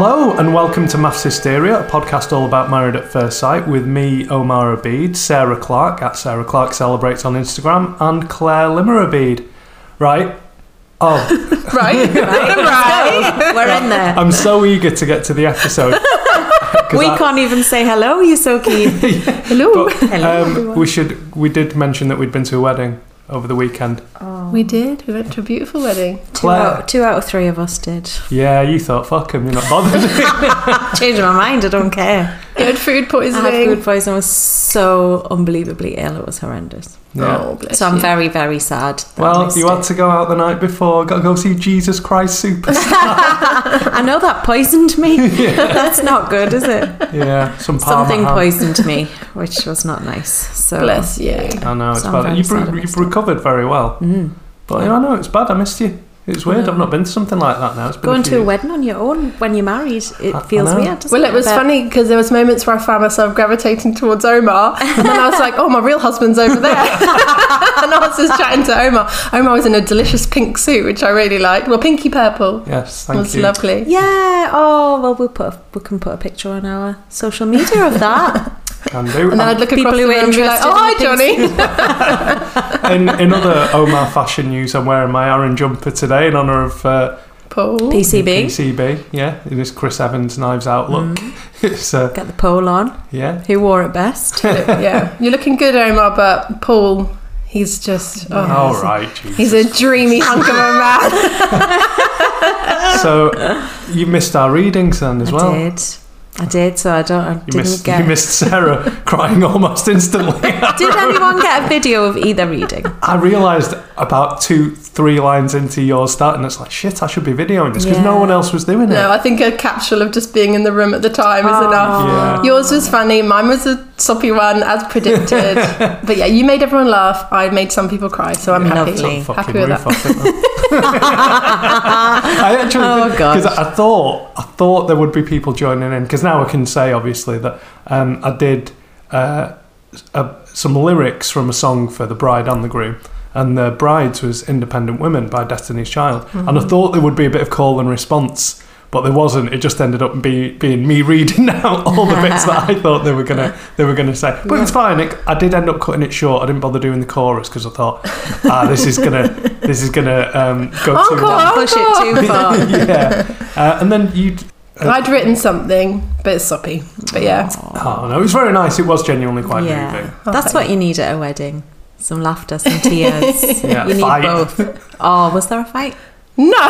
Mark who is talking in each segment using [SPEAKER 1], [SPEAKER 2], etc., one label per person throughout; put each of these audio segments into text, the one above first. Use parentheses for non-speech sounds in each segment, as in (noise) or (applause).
[SPEAKER 1] Hello and welcome to MAFS Hysteria, a podcast all about married at first sight with me, Omar Abid, Sarah Clark at Sarah Clark Celebrates on Instagram, and Claire Limmer Abid. Right? Oh, (laughs) (laughs)
[SPEAKER 2] Right? right.
[SPEAKER 3] We're in there.
[SPEAKER 1] I'm so eager to get to the episode. (laughs)
[SPEAKER 3] We
[SPEAKER 1] I-
[SPEAKER 3] can't even say hello. You're so keen.
[SPEAKER 2] Hello.
[SPEAKER 1] but,
[SPEAKER 3] Hello,
[SPEAKER 1] um, we should. We did mention that we'd been to a wedding over the weekend. Oh.
[SPEAKER 2] We did. We went to a beautiful wedding.
[SPEAKER 3] Two
[SPEAKER 1] Claire,
[SPEAKER 3] out, two out of three of us did.
[SPEAKER 1] yeah, you thought, fuck him, you're not bothered. (laughs)
[SPEAKER 3] Changed my mind. I don't care.
[SPEAKER 2] You had food poisoning.
[SPEAKER 3] I
[SPEAKER 2] poisoning.
[SPEAKER 3] had food poisoning. I was so unbelievably ill. It was horrendous.
[SPEAKER 1] yeah.
[SPEAKER 2] Oh, bless
[SPEAKER 3] So I'm
[SPEAKER 2] you.
[SPEAKER 3] very, very sad.
[SPEAKER 1] Well,
[SPEAKER 3] missed
[SPEAKER 1] you had to go out the night before. Got to go see Jesus Christ Superstar. (laughs)
[SPEAKER 3] I know that poisoned me. (laughs) (laughs) That's not good, is it?
[SPEAKER 1] yeah, some Parma
[SPEAKER 3] Something
[SPEAKER 1] ham.
[SPEAKER 3] poisoned me, which was not nice. So
[SPEAKER 2] Bless you.
[SPEAKER 1] I know it's
[SPEAKER 3] So I'm
[SPEAKER 1] bad. You've,
[SPEAKER 3] sad
[SPEAKER 1] re- you've recovered very well,
[SPEAKER 3] Mm.
[SPEAKER 1] but yeah, I know it's bad. I missed you. It's weird. I've not been to something like that now. It's been
[SPEAKER 3] Going
[SPEAKER 1] a
[SPEAKER 3] to a wedding on your own when you're married, it
[SPEAKER 1] I- I
[SPEAKER 3] feels
[SPEAKER 1] know.
[SPEAKER 3] weird. doesn't
[SPEAKER 2] Well, it was funny because there was moments where I found myself gravitating towards Omar, and then I was like, "Oh, my real husband's over there," (laughs) and I was just chatting to Omar. Omar was in a delicious pink suit, which I really liked. Well, pinky purple.
[SPEAKER 1] Yes,
[SPEAKER 2] It
[SPEAKER 1] thank
[SPEAKER 2] was
[SPEAKER 1] you.
[SPEAKER 2] lovely.
[SPEAKER 3] Yeah. Oh well, we'll put a, we can put a picture on our social media of that. (laughs)
[SPEAKER 1] Can do.
[SPEAKER 2] And then I'd look
[SPEAKER 3] People
[SPEAKER 2] across the
[SPEAKER 3] who
[SPEAKER 2] room
[SPEAKER 3] are
[SPEAKER 2] and be like, "Oh, hi, Johnny." (laughs)
[SPEAKER 1] in, in other Omar fashion news, I'm wearing my Aran jumper today in honour of uh,
[SPEAKER 2] Paul.
[SPEAKER 3] PCB.
[SPEAKER 1] PCB. Yeah, in this Chris Evans Knives Out look.
[SPEAKER 3] Mm. (laughs)
[SPEAKER 1] It's uh,
[SPEAKER 3] Get the pole on.
[SPEAKER 1] yeah.
[SPEAKER 3] Who wore it best? (laughs)
[SPEAKER 2] yeah, you're looking good, Omar, but Paul, he's just. Oh,
[SPEAKER 1] All right, Jesus.
[SPEAKER 2] He's a dreamy hunk of a man.
[SPEAKER 1] so you missed our readings then as
[SPEAKER 3] I
[SPEAKER 1] well.
[SPEAKER 3] did. I did. So I don't. I
[SPEAKER 1] You
[SPEAKER 3] didn't
[SPEAKER 1] missed,
[SPEAKER 3] get.
[SPEAKER 1] you missed Sarah (laughs) crying almost instantly.
[SPEAKER 3] Did anyone get a video of either reading?
[SPEAKER 1] I realised about two, three lines into your start, and it's like, shit, I should be videoing this because no one else was doing it.
[SPEAKER 2] No, I think a capsule of just being in the room at the time is enough.
[SPEAKER 1] Yeah.
[SPEAKER 2] Yours was funny, mine was a soppy one, as predicted. (laughs) but yeah, you made everyone laugh. I made some people cry, so I'm happy.
[SPEAKER 3] Lovely.
[SPEAKER 1] Fucking
[SPEAKER 2] Happy with that.
[SPEAKER 1] off it, man. I actually,
[SPEAKER 3] Oh,
[SPEAKER 1] because
[SPEAKER 3] gosh.
[SPEAKER 1] I thought I thought there would be people joining in because now I can say obviously that um, I did uh, a, some lyrics from a song for the bride and the groom, and the brides was "Independent Women" by Destiny's Child, and I thought there would be a bit of call and response. But there wasn't. It just ended up be, being me (laughs) reading out all the bits that I thought they were gonna they were gonna say. But it's fine. It, I did end up cutting it short. I didn't bother doing the chorus because I thought, ah, this is gonna (laughs) this is gonna um, go too
[SPEAKER 2] Encore!
[SPEAKER 1] long.
[SPEAKER 3] Push it too (laughs) far.
[SPEAKER 1] yeah, uh, and then you.
[SPEAKER 2] I'd written something, but it's soppy. But yeah,
[SPEAKER 1] Oh no, it was very nice. It was genuinely quite
[SPEAKER 3] yeah,
[SPEAKER 1] moving.
[SPEAKER 3] that's what you need at a wedding. Some laughter, some tears. (laughs)
[SPEAKER 1] Yeah,
[SPEAKER 3] you need
[SPEAKER 1] fight.
[SPEAKER 3] both. Oh, was there a fight?
[SPEAKER 2] No. (laughs)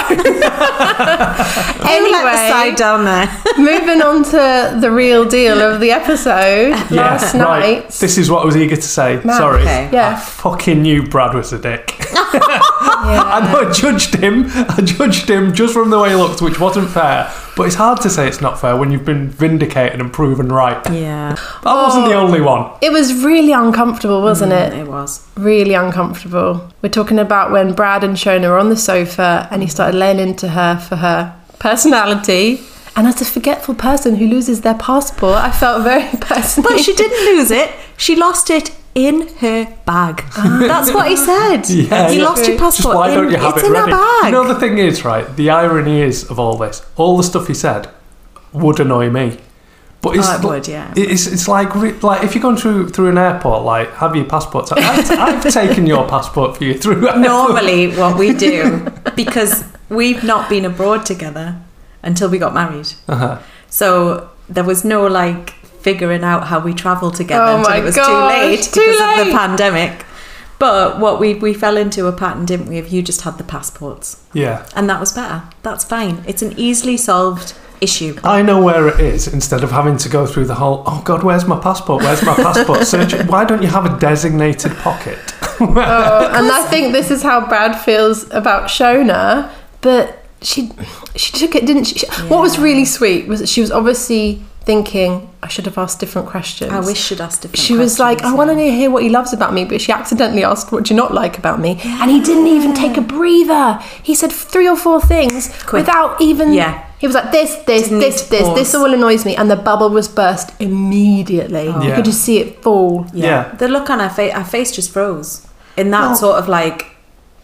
[SPEAKER 3] Anyway, let the side
[SPEAKER 2] anyway,
[SPEAKER 3] down there. (laughs)
[SPEAKER 2] moving on to the real deal of the episode last night.
[SPEAKER 1] right. This is what I was eager to say. Ah, Sorry.
[SPEAKER 3] okay.
[SPEAKER 2] Yeah.
[SPEAKER 1] I fucking knew Brad was a dick. I know I judged him. I judged him just from the way he looked, which wasn't fair. But it's hard to say it's not fair when you've been vindicated and proven right.
[SPEAKER 3] Yeah,
[SPEAKER 1] I wasn't the only one.
[SPEAKER 2] It was really uncomfortable, wasn't mm, it?
[SPEAKER 3] it was.
[SPEAKER 2] Really uncomfortable. We're talking about when Brad and Shona were on the sofa and he started laying into her for her personality. And as a forgetful person who loses their passport, I felt very (laughs) personally.
[SPEAKER 3] But she didn't lose it. She lost it in her bag. That's what he said. (laughs)
[SPEAKER 1] Yeah,
[SPEAKER 3] you
[SPEAKER 1] yeah.
[SPEAKER 3] lost your
[SPEAKER 1] Just
[SPEAKER 3] passport.
[SPEAKER 1] why don't you have
[SPEAKER 3] it's
[SPEAKER 1] it
[SPEAKER 3] in
[SPEAKER 1] ready?
[SPEAKER 3] her bag.
[SPEAKER 1] You know the thing is, right? The irony is of all this, all the stuff he said would annoy me. But it's
[SPEAKER 3] Oh, it would, yeah.
[SPEAKER 1] It's, it's like like if you're going through through an airport, like have your passport. I've, (laughs) I've taken your passport for you through.
[SPEAKER 3] Normally, what we do (laughs) because we've not been abroad together until we got married.
[SPEAKER 1] Uh-huh.
[SPEAKER 3] So there was no like figuring out how we travel together
[SPEAKER 2] Oh
[SPEAKER 3] until it was
[SPEAKER 2] gosh,
[SPEAKER 3] too late
[SPEAKER 2] too
[SPEAKER 3] because of the pandemic. But what we we fell into a pattern, didn't we? Of you just had the passports,
[SPEAKER 1] Yeah.
[SPEAKER 3] and that was better. That's fine. It's an easily solved issue.
[SPEAKER 1] I know where it is instead of having to go through the whole. Oh God, where's my passport? Where's my passport? (laughs) Search. Why don't you have a designated pocket?
[SPEAKER 2] Oh, and I think this is how Brad feels about Shona. But she she took it, didn't she? What was really sweet was that she was obviously thinking, I should have asked different questions.
[SPEAKER 3] I wish she'd asked different.
[SPEAKER 2] She was like, I
[SPEAKER 3] questions,
[SPEAKER 2] want to hear what he loves about me, but she accidentally asked, What do you not like about me? And he didn't even take a breather. He said three or four things
[SPEAKER 3] Quick.
[SPEAKER 2] without even.
[SPEAKER 3] Yeah.
[SPEAKER 2] He was like, This, this,
[SPEAKER 3] Didn't need
[SPEAKER 2] this, this, this all annoys me. And the bubble was burst immediately. Oh. You
[SPEAKER 1] Yeah.
[SPEAKER 2] could just see it fall.
[SPEAKER 3] Yeah.
[SPEAKER 1] Yeah.
[SPEAKER 3] The look on her face, her face just froze. In that
[SPEAKER 1] Well-
[SPEAKER 3] sort of like,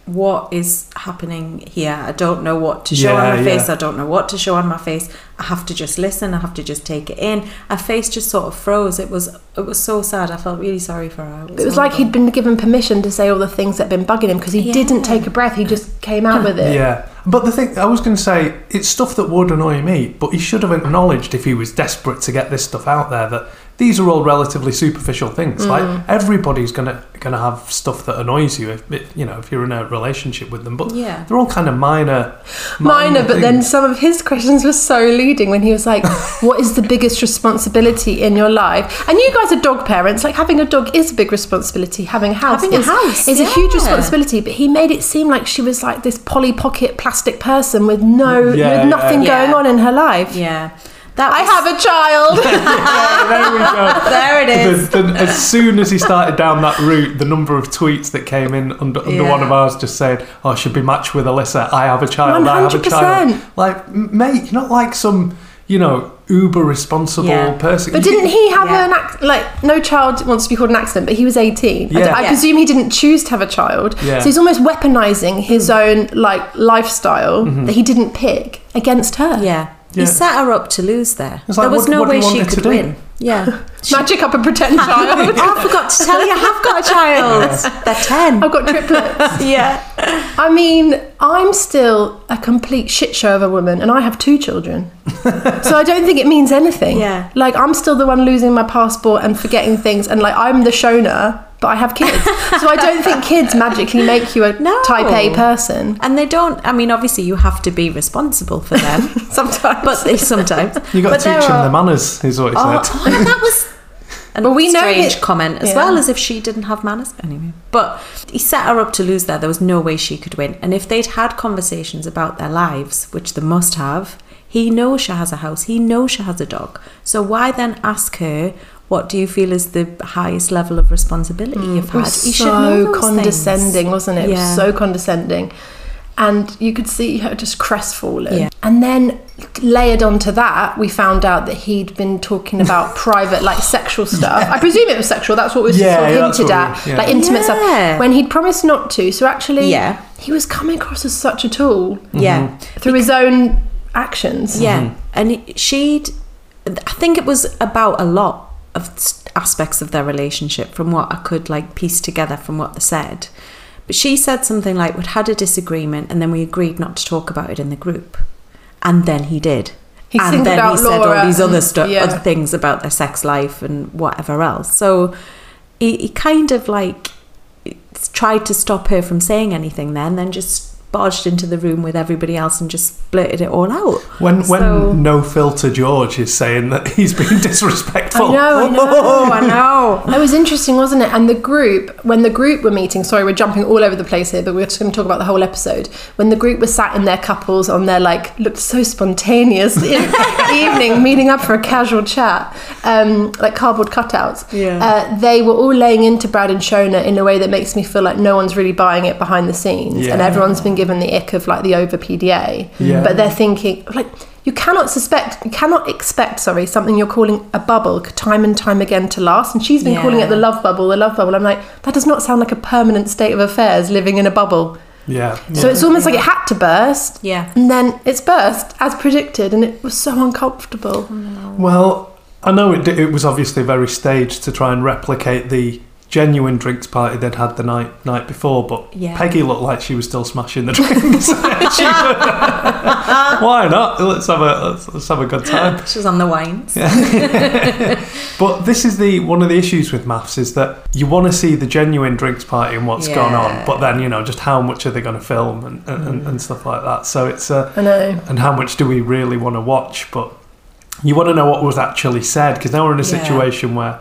[SPEAKER 3] what is happening here? I don't know what to show
[SPEAKER 1] Yeah,
[SPEAKER 3] on my face.
[SPEAKER 1] yeah.
[SPEAKER 3] I don't know what to show on my face. I have to just listen. I have to just take it in. Her face just sort of froze. It was it was so sad. I felt really sorry for her.
[SPEAKER 2] It was like he'd been given permission to say all the things that had been bugging him because he
[SPEAKER 3] Yeah.
[SPEAKER 2] didn't take a breath. He just came out with it.
[SPEAKER 1] Yeah, but the thing I was going to say, it's stuff that would annoy me, but he should have acknowledged if he was desperate to get this stuff out there that these are all relatively superficial things. Mm. Like everybody's gonna gonna have stuff that annoys you if you know if you're in a relationship with them, but
[SPEAKER 3] Yeah.
[SPEAKER 1] they're all kind of minor.
[SPEAKER 2] Minor, but then some of his questions were so leading when he was like, (laughs) What is the biggest responsibility in your life? And you guys are dog parents. Like, having a dog is a big responsibility. Having a house,
[SPEAKER 3] Having a
[SPEAKER 2] is,
[SPEAKER 3] house,
[SPEAKER 2] is a huge responsibility. But he made it seem like she was like this Polly Pocket plastic person with no,
[SPEAKER 1] Yeah,
[SPEAKER 2] with nothing
[SPEAKER 3] yeah.
[SPEAKER 2] going on in her life.
[SPEAKER 3] yeah. That
[SPEAKER 2] I have a child. (laughs)
[SPEAKER 1] there we go. (laughs)
[SPEAKER 3] There it is.
[SPEAKER 1] The- the- as soon as he started down that route, the number of tweets that came in under, under
[SPEAKER 3] Yeah.
[SPEAKER 1] one of ours just saying, "Oh, I should be matched with Alyssa. I have a child. I have a child." Like, mate, you're not like some, you know, uber responsible
[SPEAKER 3] Yeah.
[SPEAKER 1] person.
[SPEAKER 2] But didn't he have
[SPEAKER 3] Yeah.
[SPEAKER 2] an ac- like no child wants to be called an accident, but he was eighteen. I,
[SPEAKER 1] Yeah.
[SPEAKER 2] I
[SPEAKER 3] Yeah.
[SPEAKER 2] presume he didn't choose to have a child,
[SPEAKER 1] Yeah.
[SPEAKER 2] so he's almost weaponizing his own like lifestyle
[SPEAKER 1] Mm-hmm.
[SPEAKER 2] that he didn't pick against her.
[SPEAKER 3] Yeah.
[SPEAKER 1] Yeah.
[SPEAKER 3] He set her up to lose there.
[SPEAKER 1] Like,
[SPEAKER 3] there was
[SPEAKER 1] what-
[SPEAKER 3] no
[SPEAKER 1] what
[SPEAKER 3] way she could win. Yeah. (laughs)
[SPEAKER 2] Magic up a pretend (laughs) child.
[SPEAKER 3] I forgot to tell you, I have got a (laughs) child. They're 10.
[SPEAKER 2] I've got triplets.
[SPEAKER 3] yeah.
[SPEAKER 2] I mean, I'm still a complete shit show of a woman, and I have two children. so I don't think it means anything.
[SPEAKER 3] Yeah.
[SPEAKER 2] Like I'm still the one losing my passport and forgetting things, and like I'm the Shona, but I have kids. so I don't think kids (laughs) magically make you a
[SPEAKER 3] No.
[SPEAKER 2] type A person.
[SPEAKER 3] And they don't, I mean, obviously you have to be responsible for them. (laughs)
[SPEAKER 2] Sometimes,
[SPEAKER 3] but they sometimes. (laughs)
[SPEAKER 1] You've got
[SPEAKER 3] but
[SPEAKER 1] to teach him
[SPEAKER 3] are-
[SPEAKER 1] the manners, is what he
[SPEAKER 3] Oh,
[SPEAKER 1] said.
[SPEAKER 3] oh, that was a
[SPEAKER 2] But we know
[SPEAKER 3] strange
[SPEAKER 2] that-
[SPEAKER 3] comment as
[SPEAKER 2] yeah.
[SPEAKER 3] well as if she didn't have manners anyway. But he set her up to lose there. There was no way she could win. And if they'd had conversations about their lives, which they must have, he knows she has a house. He knows she has a dog. So why then ask her? What do you feel is the highest level of responsibility mm. you've
[SPEAKER 2] it
[SPEAKER 3] had?
[SPEAKER 2] was
[SPEAKER 3] You should know
[SPEAKER 2] so condescending,
[SPEAKER 3] things.
[SPEAKER 2] wasn't it? It
[SPEAKER 3] Yeah.
[SPEAKER 2] was so condescending. And you could see her just crestfallen.
[SPEAKER 3] Yeah.
[SPEAKER 2] And then layered onto that, we found out that he'd been talking about (laughs) private, like sexual stuff. I presume it was sexual. That's what was
[SPEAKER 1] Yeah,
[SPEAKER 2] sort of hinted at,
[SPEAKER 1] we- yeah.
[SPEAKER 2] like intimate
[SPEAKER 3] Yeah.
[SPEAKER 2] stuff. When he'd promised not to. So actually,
[SPEAKER 3] Yeah.
[SPEAKER 2] he was coming across as such a tool
[SPEAKER 3] Yeah.
[SPEAKER 2] through his own actions.
[SPEAKER 3] Yeah, and she'd. I think it was about a lot of aspects of their relationship from what I could like piece together from what they said. But she said something like, "We'd had a disagreement, and then we agreed not to talk about it in the group." And then he did.
[SPEAKER 2] He
[SPEAKER 3] and then he said all
[SPEAKER 2] Laura
[SPEAKER 3] these other stuff,
[SPEAKER 2] yeah.
[SPEAKER 3] other things about their sex life and whatever else. So he, he kind of like tried to stop her from saying anything then, then just barged into the room with everybody else and just blurted it all out.
[SPEAKER 1] When when no filter George is saying that he's being (laughs) disrespectful.
[SPEAKER 2] I know, I know.
[SPEAKER 3] Oh, I (laughs) know.
[SPEAKER 2] It was interesting, wasn't it? And the group, when the group were meeting, sorry, we're jumping all over the place here, but we're just going to talk about the whole episode. When the group was sat in their couples on their like looked so spontaneous (laughs) evening, meeting up for a casual chat, um, like cardboard cutouts.
[SPEAKER 3] Yeah.
[SPEAKER 2] Uh, they were all laying into Brad and Shona in a way that makes me feel like no one's really buying it behind the scenes, and everyone's been given the ick of like the over PDA.
[SPEAKER 1] Yeah.
[SPEAKER 2] But they're thinking like. You cannot suspect, you cannot expect, sorry, something you're calling a bubble time and time again to last. And she's been calling it the love bubble, the love bubble. I'm like, that does not sound like a permanent state of affairs living in a bubble.
[SPEAKER 1] Yeah.
[SPEAKER 2] So it's almost like it had to burst.
[SPEAKER 3] Yeah.
[SPEAKER 2] And then it's burst as predicted, and it was so uncomfortable.
[SPEAKER 1] Well, I know it, it was obviously very staged to try and replicate the genuine drinks party they'd had the night night before, but
[SPEAKER 3] Yeah.
[SPEAKER 1] Peggy looked like she was still smashing the drinks. (laughs) Why not? Let's have a let's, let's have a good time.
[SPEAKER 3] She's on the wines. (laughs)
[SPEAKER 1] But this is the one of the issues with MAFS is that you want to see the genuine drinks party and what's gone on, but then you know just how much are they going to film and, and, and, and stuff like that. So it's uh,
[SPEAKER 2] I know.
[SPEAKER 1] and how much do we really want to watch? But you want to know what was actually said because now we're in a
[SPEAKER 3] Yeah.
[SPEAKER 1] situation where.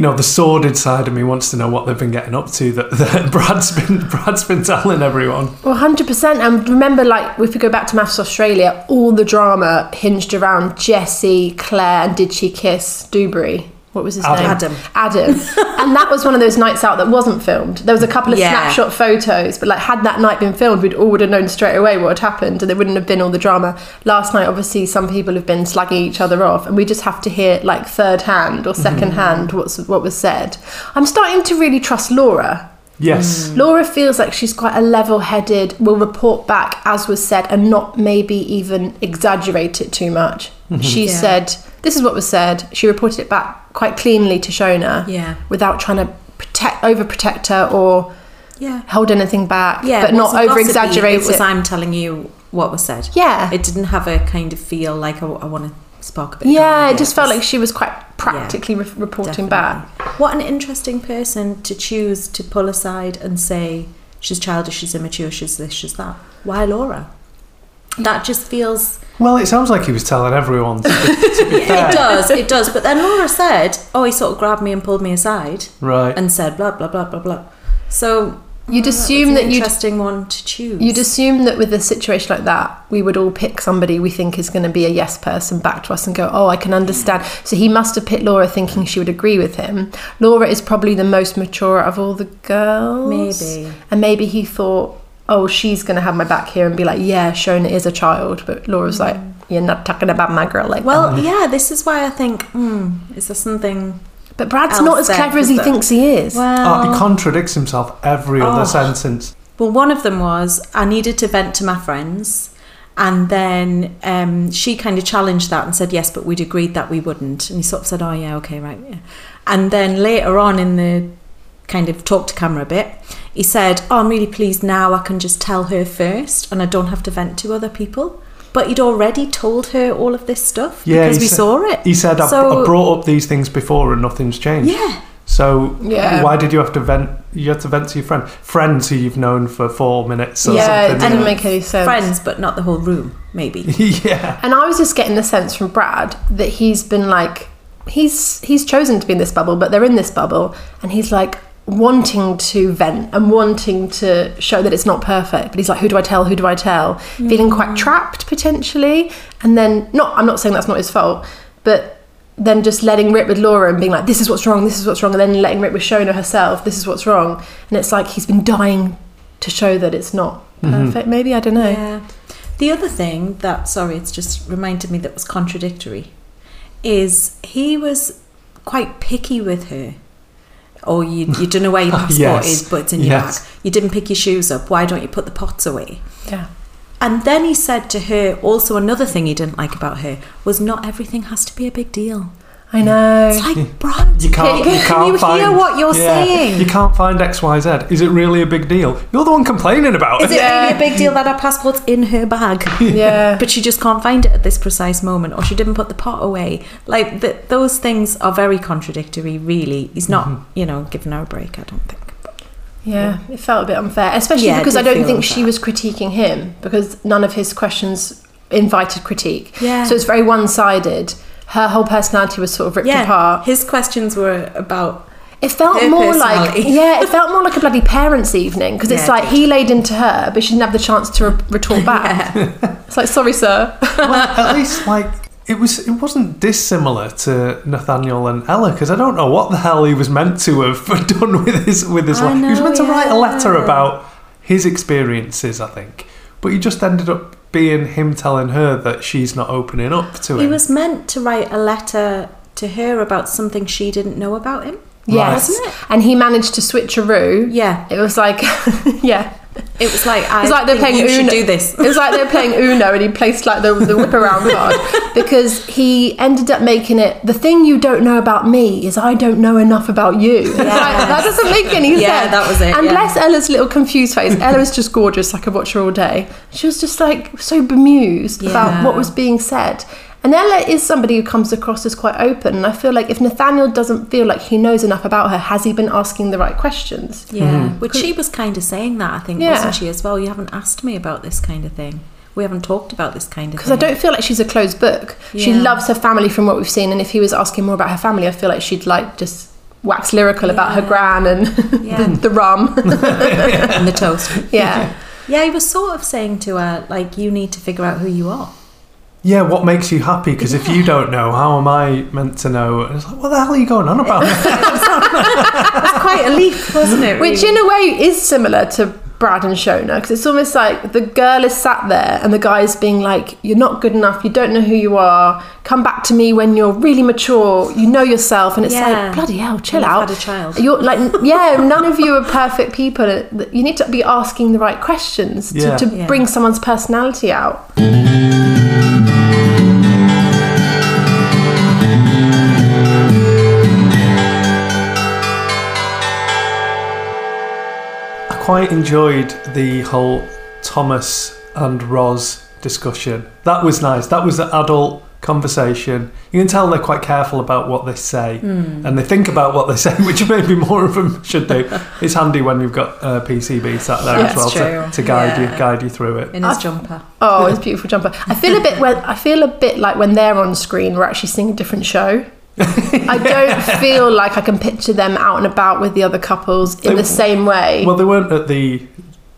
[SPEAKER 1] You know the sordid side of me wants to know what they've been getting up to. That, (laughs) that Brad's been Brad's been telling everyone.
[SPEAKER 2] Well, hundred percent. And remember, like if we go back to MAFS Australia, all the drama hinged around Jessie, Claire, and did she kiss Dewberry? What was his
[SPEAKER 1] Adam.
[SPEAKER 2] name?
[SPEAKER 3] Adam.
[SPEAKER 2] Adam. (laughs) and that was one of those nights out that wasn't filmed. There was a couple of
[SPEAKER 3] Yeah.
[SPEAKER 2] snapshot photos, but like had that night been filmed, we'd all would have known straight away what had happened, and there wouldn't have been all the drama. Last night, obviously, some people have been slagging each other off, and we just have to hear like third hand or 2nd mm. hand what's what was said. I'm starting to really trust Laura.
[SPEAKER 1] Yes, mm.
[SPEAKER 2] Laura feels like she's quite a level headed, will report back as was said and not maybe even exaggerate it too much. Mm-hmm. She
[SPEAKER 3] Yeah.
[SPEAKER 2] said, This is what was said. She reported it back quite cleanly to Shona
[SPEAKER 3] Yeah.
[SPEAKER 2] without trying to protect, overprotect her or
[SPEAKER 3] Yeah.
[SPEAKER 2] hold anything back,
[SPEAKER 3] Yeah,
[SPEAKER 2] but not over exaggerate
[SPEAKER 3] It. I'm telling you what was said.
[SPEAKER 2] Yeah.
[SPEAKER 3] It didn't have a kind of feel like oh, I, want to spark a bit.
[SPEAKER 2] yeah, it just felt like she was quite practically re- reporting back.
[SPEAKER 3] What an interesting person to choose to pull aside and say she's childish, she's immature, she's this, she's that. Why Laura? That just feels.
[SPEAKER 1] well, it sounds like he was telling everyone. To be, to be (laughs) fair.
[SPEAKER 3] It does, it does. But then Laura said, "Oh, he sort of grabbed me and pulled me aside
[SPEAKER 1] right?
[SPEAKER 3] and said blah blah blah blah blah." So
[SPEAKER 2] You'd
[SPEAKER 3] that was
[SPEAKER 2] assume
[SPEAKER 3] an
[SPEAKER 2] that you'd-
[SPEAKER 3] interesting one to choose.
[SPEAKER 2] You'd assume that with a situation like that, we would all pick somebody we think is going to be a yes person back to us and go, oh, I can understand. So he must have picked Laura thinking she would agree with him. Laura is probably the most mature of all the girls.
[SPEAKER 3] Maybe.
[SPEAKER 2] And maybe he thought, oh, she's going to have my back here and be like, yeah, Shona is a child. But Laura's like, you're not talking about my girl like that.
[SPEAKER 3] well, yeah. This is why I think, hmm, is there something?
[SPEAKER 2] But Brad's
[SPEAKER 3] else
[SPEAKER 2] not as clever as he
[SPEAKER 3] is
[SPEAKER 2] thinks he is.
[SPEAKER 3] Well,
[SPEAKER 1] Oh, he contradicts himself every other
[SPEAKER 3] Oh.
[SPEAKER 1] sentence.
[SPEAKER 3] Well, one of them was I needed to vent to my friends. And then um, she kind of challenged that and said, yes, but we'd agreed that we wouldn't. And he sort of said, oh, yeah, okay, right. Yeah. And then later on in the kind of talk to camera a bit, he said, oh, I'm really pleased now I can just tell her first and I don't have to vent to other people. But he'd already told her all of this stuff
[SPEAKER 1] Yeah,
[SPEAKER 3] because we
[SPEAKER 1] said-
[SPEAKER 3] saw it.
[SPEAKER 1] He said, I've,
[SPEAKER 3] So-
[SPEAKER 1] I've brought up these things before and nothing's changed.
[SPEAKER 3] Yeah.
[SPEAKER 1] So
[SPEAKER 2] Yeah.
[SPEAKER 1] why did you have to vent? You had to vent to your friend, friends who you've known for four minutes or
[SPEAKER 2] yeah, it
[SPEAKER 1] something.
[SPEAKER 2] didn't make any sense.
[SPEAKER 3] Friends, but not the whole room, maybe. (laughs)
[SPEAKER 1] yeah.
[SPEAKER 2] And I was just getting the sense from Brad that he's been like he's he's chosen to be in this bubble, but they're in this bubble, and he's like wanting to vent and wanting to show that it's not perfect. But he's like, who do I tell? Who do I tell? Mm. Feeling quite trapped potentially, and then not. I'm not saying that's not his fault, but then just letting rip with Laura and being like, this is what's wrong, this is what's wrong, and then letting rip with Shona herself, this is what's wrong, and it's like he's been dying to show that it's not mm-hmm. perfect. Maybe I don't know.
[SPEAKER 3] Yeah. The other thing that, sorry, it's just reminded me that was contradictory, is he was quite picky with her. Or you, you don't know where your (laughs) oh, passport
[SPEAKER 1] Yes.
[SPEAKER 3] is, but it's in your
[SPEAKER 1] Yes.
[SPEAKER 3] bag. You didn't pick your shoes up. Why don't you put the pots away?
[SPEAKER 2] Yeah.
[SPEAKER 3] And then he said to her, also another thing he didn't like about her was not everything has to be a big deal.
[SPEAKER 2] I know.
[SPEAKER 3] It's like, Brad,
[SPEAKER 1] You can't.
[SPEAKER 3] can,
[SPEAKER 1] You can't
[SPEAKER 3] you
[SPEAKER 1] find,
[SPEAKER 3] hear what you're
[SPEAKER 1] Yeah.
[SPEAKER 3] saying?
[SPEAKER 1] You can't find X, Y, Z. Is it really a big deal? You're the one complaining about
[SPEAKER 3] Is
[SPEAKER 1] it.
[SPEAKER 3] it really a big deal that her passport's in her bag? (laughs)
[SPEAKER 2] Yeah.
[SPEAKER 3] but she just can't find it at this precise moment, or she didn't put the pot away. Like th- those things are very contradictory. Really, he's not,
[SPEAKER 1] Mm-hmm.
[SPEAKER 3] you know, giving her a break. I don't think.
[SPEAKER 2] Yeah, it felt a bit unfair, especially
[SPEAKER 3] Yeah,
[SPEAKER 2] because I don't
[SPEAKER 3] feel
[SPEAKER 2] think she was critiquing him because none of his questions invited critique.
[SPEAKER 3] Yeah.
[SPEAKER 2] So it's very one sided. Her whole personality was sort of ripped
[SPEAKER 3] Yeah,
[SPEAKER 2] apart.
[SPEAKER 3] his questions were about
[SPEAKER 2] It felt
[SPEAKER 3] her
[SPEAKER 2] more like (laughs) yeah, it felt more like a bloody parents' evening because it's
[SPEAKER 3] Yeah,
[SPEAKER 2] like he laid into her, but she didn't have the chance to re- retort back. (laughs) It's like, sorry, sir.
[SPEAKER 1] well, at least like it was it wasn't dissimilar to Nathaniel and Ella because I don't know what the hell he was meant to have (laughs) done with his with his life. he was
[SPEAKER 3] know,
[SPEAKER 1] meant to write a letter about his experiences, I think, but he just ended up being him telling her that she's not opening up to him.
[SPEAKER 3] he was meant to write a letter to her about something she didn't know about him.
[SPEAKER 2] Yes,
[SPEAKER 3] Wasn't it?
[SPEAKER 2] and he managed to switcheroo.
[SPEAKER 3] Yeah.
[SPEAKER 2] It was like, (laughs) yeah.
[SPEAKER 3] It was like I
[SPEAKER 2] It's like they're playing
[SPEAKER 3] you should
[SPEAKER 2] Uno.
[SPEAKER 3] do this.
[SPEAKER 2] It was like they were playing Uno, and he placed like the, the whip around card (laughs) because he ended up making it. The thing you don't know about me is I don't know enough about you. It's like, that doesn't make any sense.
[SPEAKER 3] Yeah, that was it,
[SPEAKER 2] And
[SPEAKER 3] yeah.
[SPEAKER 2] bless Ella's little confused face. Ella was just gorgeous. I could watch her all day. She was just like so bemused about what was being said. And Ella is somebody who comes across as quite open. And I feel like if Nathaniel doesn't feel like he knows enough about her, has he been asking the right questions?
[SPEAKER 3] Yeah, which she was kind of saying that I think,
[SPEAKER 2] Yeah.
[SPEAKER 3] wasn't she as well? You haven't asked me about this kind of thing. We haven't talked about this kind of
[SPEAKER 2] Because I don't feel like she's a closed book. She loves her family from what we've seen, and if he was asking more about her family, I feel like she'd like just wax lyrical about her gran and
[SPEAKER 3] Yeah.
[SPEAKER 2] the, (laughs) the rum. (laughs)
[SPEAKER 3] and the toast.
[SPEAKER 2] yeah.
[SPEAKER 3] Yeah, he was sort of saying to her like, "You need to figure out who you are."
[SPEAKER 1] Yeah, what makes you happy? Because if you don't know, how am I meant to know? And it's like, what the hell are you going on about? (laughs)
[SPEAKER 3] It's quite a leap, wasn't it?
[SPEAKER 2] Which, in a way, is similar to Brad and Shona, because it's almost like the girl is sat there and the guy is being like, You're not good enough, you don't know who you are, come back to me when you're really mature, you know yourself. And it's
[SPEAKER 3] Yeah.
[SPEAKER 2] like, Bloody hell, chill
[SPEAKER 3] You've
[SPEAKER 2] out.
[SPEAKER 3] had a child.
[SPEAKER 2] You're like, (laughs) yeah, none of you are perfect people. You need to be asking the right questions to,
[SPEAKER 1] Yeah.
[SPEAKER 2] to
[SPEAKER 3] Yeah.
[SPEAKER 2] bring someone's personality out.
[SPEAKER 1] Quite enjoyed the whole Thomas and Roz discussion. That was nice. That was an adult conversation. You can tell they're quite careful about what they say
[SPEAKER 3] Hmm.
[SPEAKER 1] and they think about what they say, (laughs) which maybe more of them should do. (laughs) It's handy when you've got uh, PCB sat there as well to, to guide
[SPEAKER 3] Yeah.
[SPEAKER 1] you guide you through it.
[SPEAKER 3] in his jumper.
[SPEAKER 2] Oh, it's a beautiful jumper. I feel a bit when I feel a bit like when they're on screen, we're actually seeing a different show. I don't feel like I can picture them out and about with the other couples in
[SPEAKER 1] They-
[SPEAKER 2] the same way.
[SPEAKER 1] Well, they weren't at the,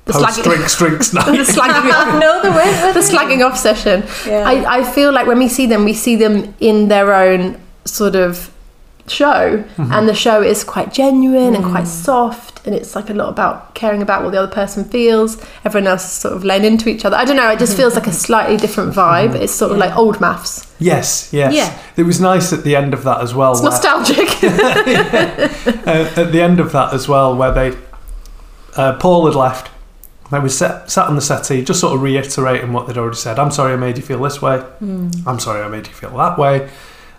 [SPEAKER 2] The
[SPEAKER 1] post
[SPEAKER 2] slagging- (laughs)
[SPEAKER 1] drinks drinks (laughs)
[SPEAKER 2] the slagging (laughs) off.
[SPEAKER 3] no, the way.
[SPEAKER 2] the slagging off session.
[SPEAKER 3] Yeah.
[SPEAKER 2] I, I feel like when we see them, we see them in their own sort of show, and the show is quite genuine and quite soft, and it's like a lot about caring about what the other person feels. Everyone else is sort of laying into each other. I don't know. It just feels like a (laughs) slightly different vibe. It's sort of like old MAFS.
[SPEAKER 1] Yes, yes.
[SPEAKER 3] Yeah.
[SPEAKER 1] It was nice at the end of that as well.
[SPEAKER 2] It's
[SPEAKER 1] where-
[SPEAKER 2] nostalgic. (laughs)
[SPEAKER 1] uh, at the end of that as well, where they uh, Paul had left. They were sat, sat on the settee, just sort of reiterating what they'd already said. I'm sorry I made you feel this way. I'm sorry I made you feel that way.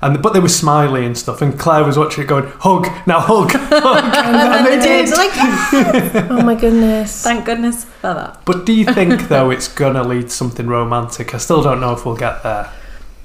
[SPEAKER 1] And but they were smiley and stuff. And Claire was watching it, going, "Hug now, hug, (laughs) hug." (laughs) and, and they did.
[SPEAKER 3] Like, yes. (laughs)
[SPEAKER 2] oh my goodness.
[SPEAKER 3] Thank goodness for that.
[SPEAKER 1] But do you think though it's gonna lead to something romantic? I still don't know if we'll get there.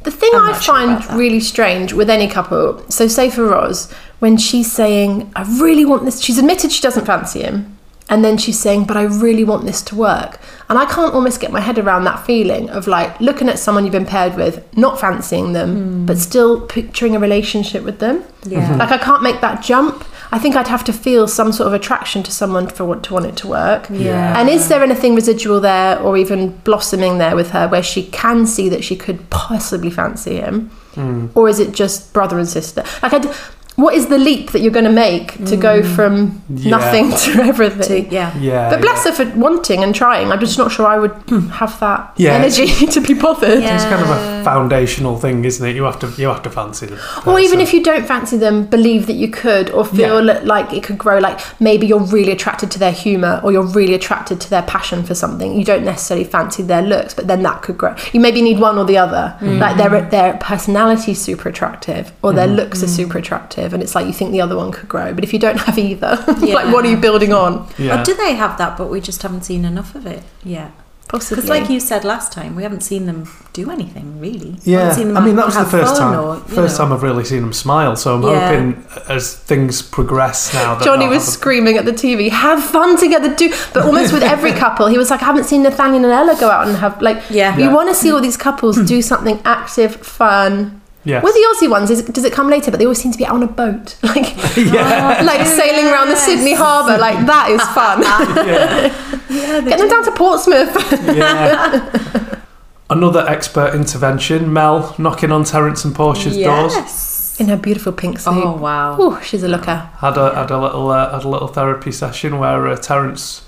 [SPEAKER 2] The thing
[SPEAKER 3] I'm
[SPEAKER 2] I
[SPEAKER 3] not sure
[SPEAKER 2] find really strange with any couple, so say for Roz, when she's saying, I really want this, she's admitted she doesn't fancy him. And then she's saying, but I really want this to work. And I can't almost get my head around that feeling of like looking at someone you've been paired with, not fancying them, hmm. but still picturing a relationship with them.
[SPEAKER 3] Yeah. Mm-hmm.
[SPEAKER 2] Like I can't make that jump. I think I'd have to feel some sort of attraction to someone for want to want it to work.
[SPEAKER 3] Yeah.
[SPEAKER 2] And is there anything residual there or even blossoming there with her where she can see that she could possibly fancy him? Hmm. Or is it just brother and sister? Like, I'd, what is the leap that you're going to make to go mm. from
[SPEAKER 1] Yeah.
[SPEAKER 2] nothing to (laughs) everything?
[SPEAKER 3] To, yeah.
[SPEAKER 1] Yeah.
[SPEAKER 2] But bless
[SPEAKER 1] yeah.
[SPEAKER 2] her for wanting and trying. I'm just not sure I would hmm. have that
[SPEAKER 1] Yeah.
[SPEAKER 2] energy (laughs) to be bothered.
[SPEAKER 3] Yeah.
[SPEAKER 1] It's kind of a foundational thing, isn't it? You have to you have to fancy them.
[SPEAKER 2] Or even if you don't fancy them, believe that you could, or feel
[SPEAKER 1] Yeah.
[SPEAKER 2] like it could grow. Like maybe you're really attracted to their humour, or you're really attracted to their passion for something. You don't necessarily fancy their looks, but then that could grow. You maybe need one or the other.
[SPEAKER 1] Mm-hmm.
[SPEAKER 2] Like their their personality is super attractive, or their mm. looks are mm. super attractive, and it's like you think the other one could grow. But if you don't (laughs) have either, (laughs) like what are you building on?
[SPEAKER 1] yeah.
[SPEAKER 3] Or do they have that, but we just haven't seen enough of it yet?
[SPEAKER 2] Possibly.
[SPEAKER 3] Because, like you said last time, we haven't seen them do anything really.
[SPEAKER 1] Yeah,
[SPEAKER 3] haven't seen them
[SPEAKER 1] I mean that was the first time.
[SPEAKER 3] or,
[SPEAKER 1] first
[SPEAKER 3] know.
[SPEAKER 1] time I've really seen them smile. So I'm
[SPEAKER 3] Yeah.
[SPEAKER 1] hoping as things progress now. That
[SPEAKER 2] Johnny was
[SPEAKER 1] a-
[SPEAKER 2] screaming at the TV, "Have fun together, do!" But almost with every (laughs) couple, he was like, "I haven't seen Nathaniel and Ella go out and have like."
[SPEAKER 3] Yeah.
[SPEAKER 2] You
[SPEAKER 1] Yeah.
[SPEAKER 2] want to see all these couples do something active, fun.
[SPEAKER 1] Yes.
[SPEAKER 2] With the Aussie ones, is, does it come later? But they always seem to be out on a boat, (laughs) like (laughs)
[SPEAKER 1] yeah. (laughs)
[SPEAKER 2] like sailing around the Sydney Harbour. Like that is fun.
[SPEAKER 1] yeah.
[SPEAKER 2] Get them down to Portsmouth.
[SPEAKER 1] Yeah. Another expert intervention, Mel knocking on Terence and Portia's doors.
[SPEAKER 2] In her beautiful pink suit.
[SPEAKER 3] Oh wow.
[SPEAKER 2] Ooh, she's a looker.
[SPEAKER 1] Had a had a little uh, had a little therapy session where uh, Terence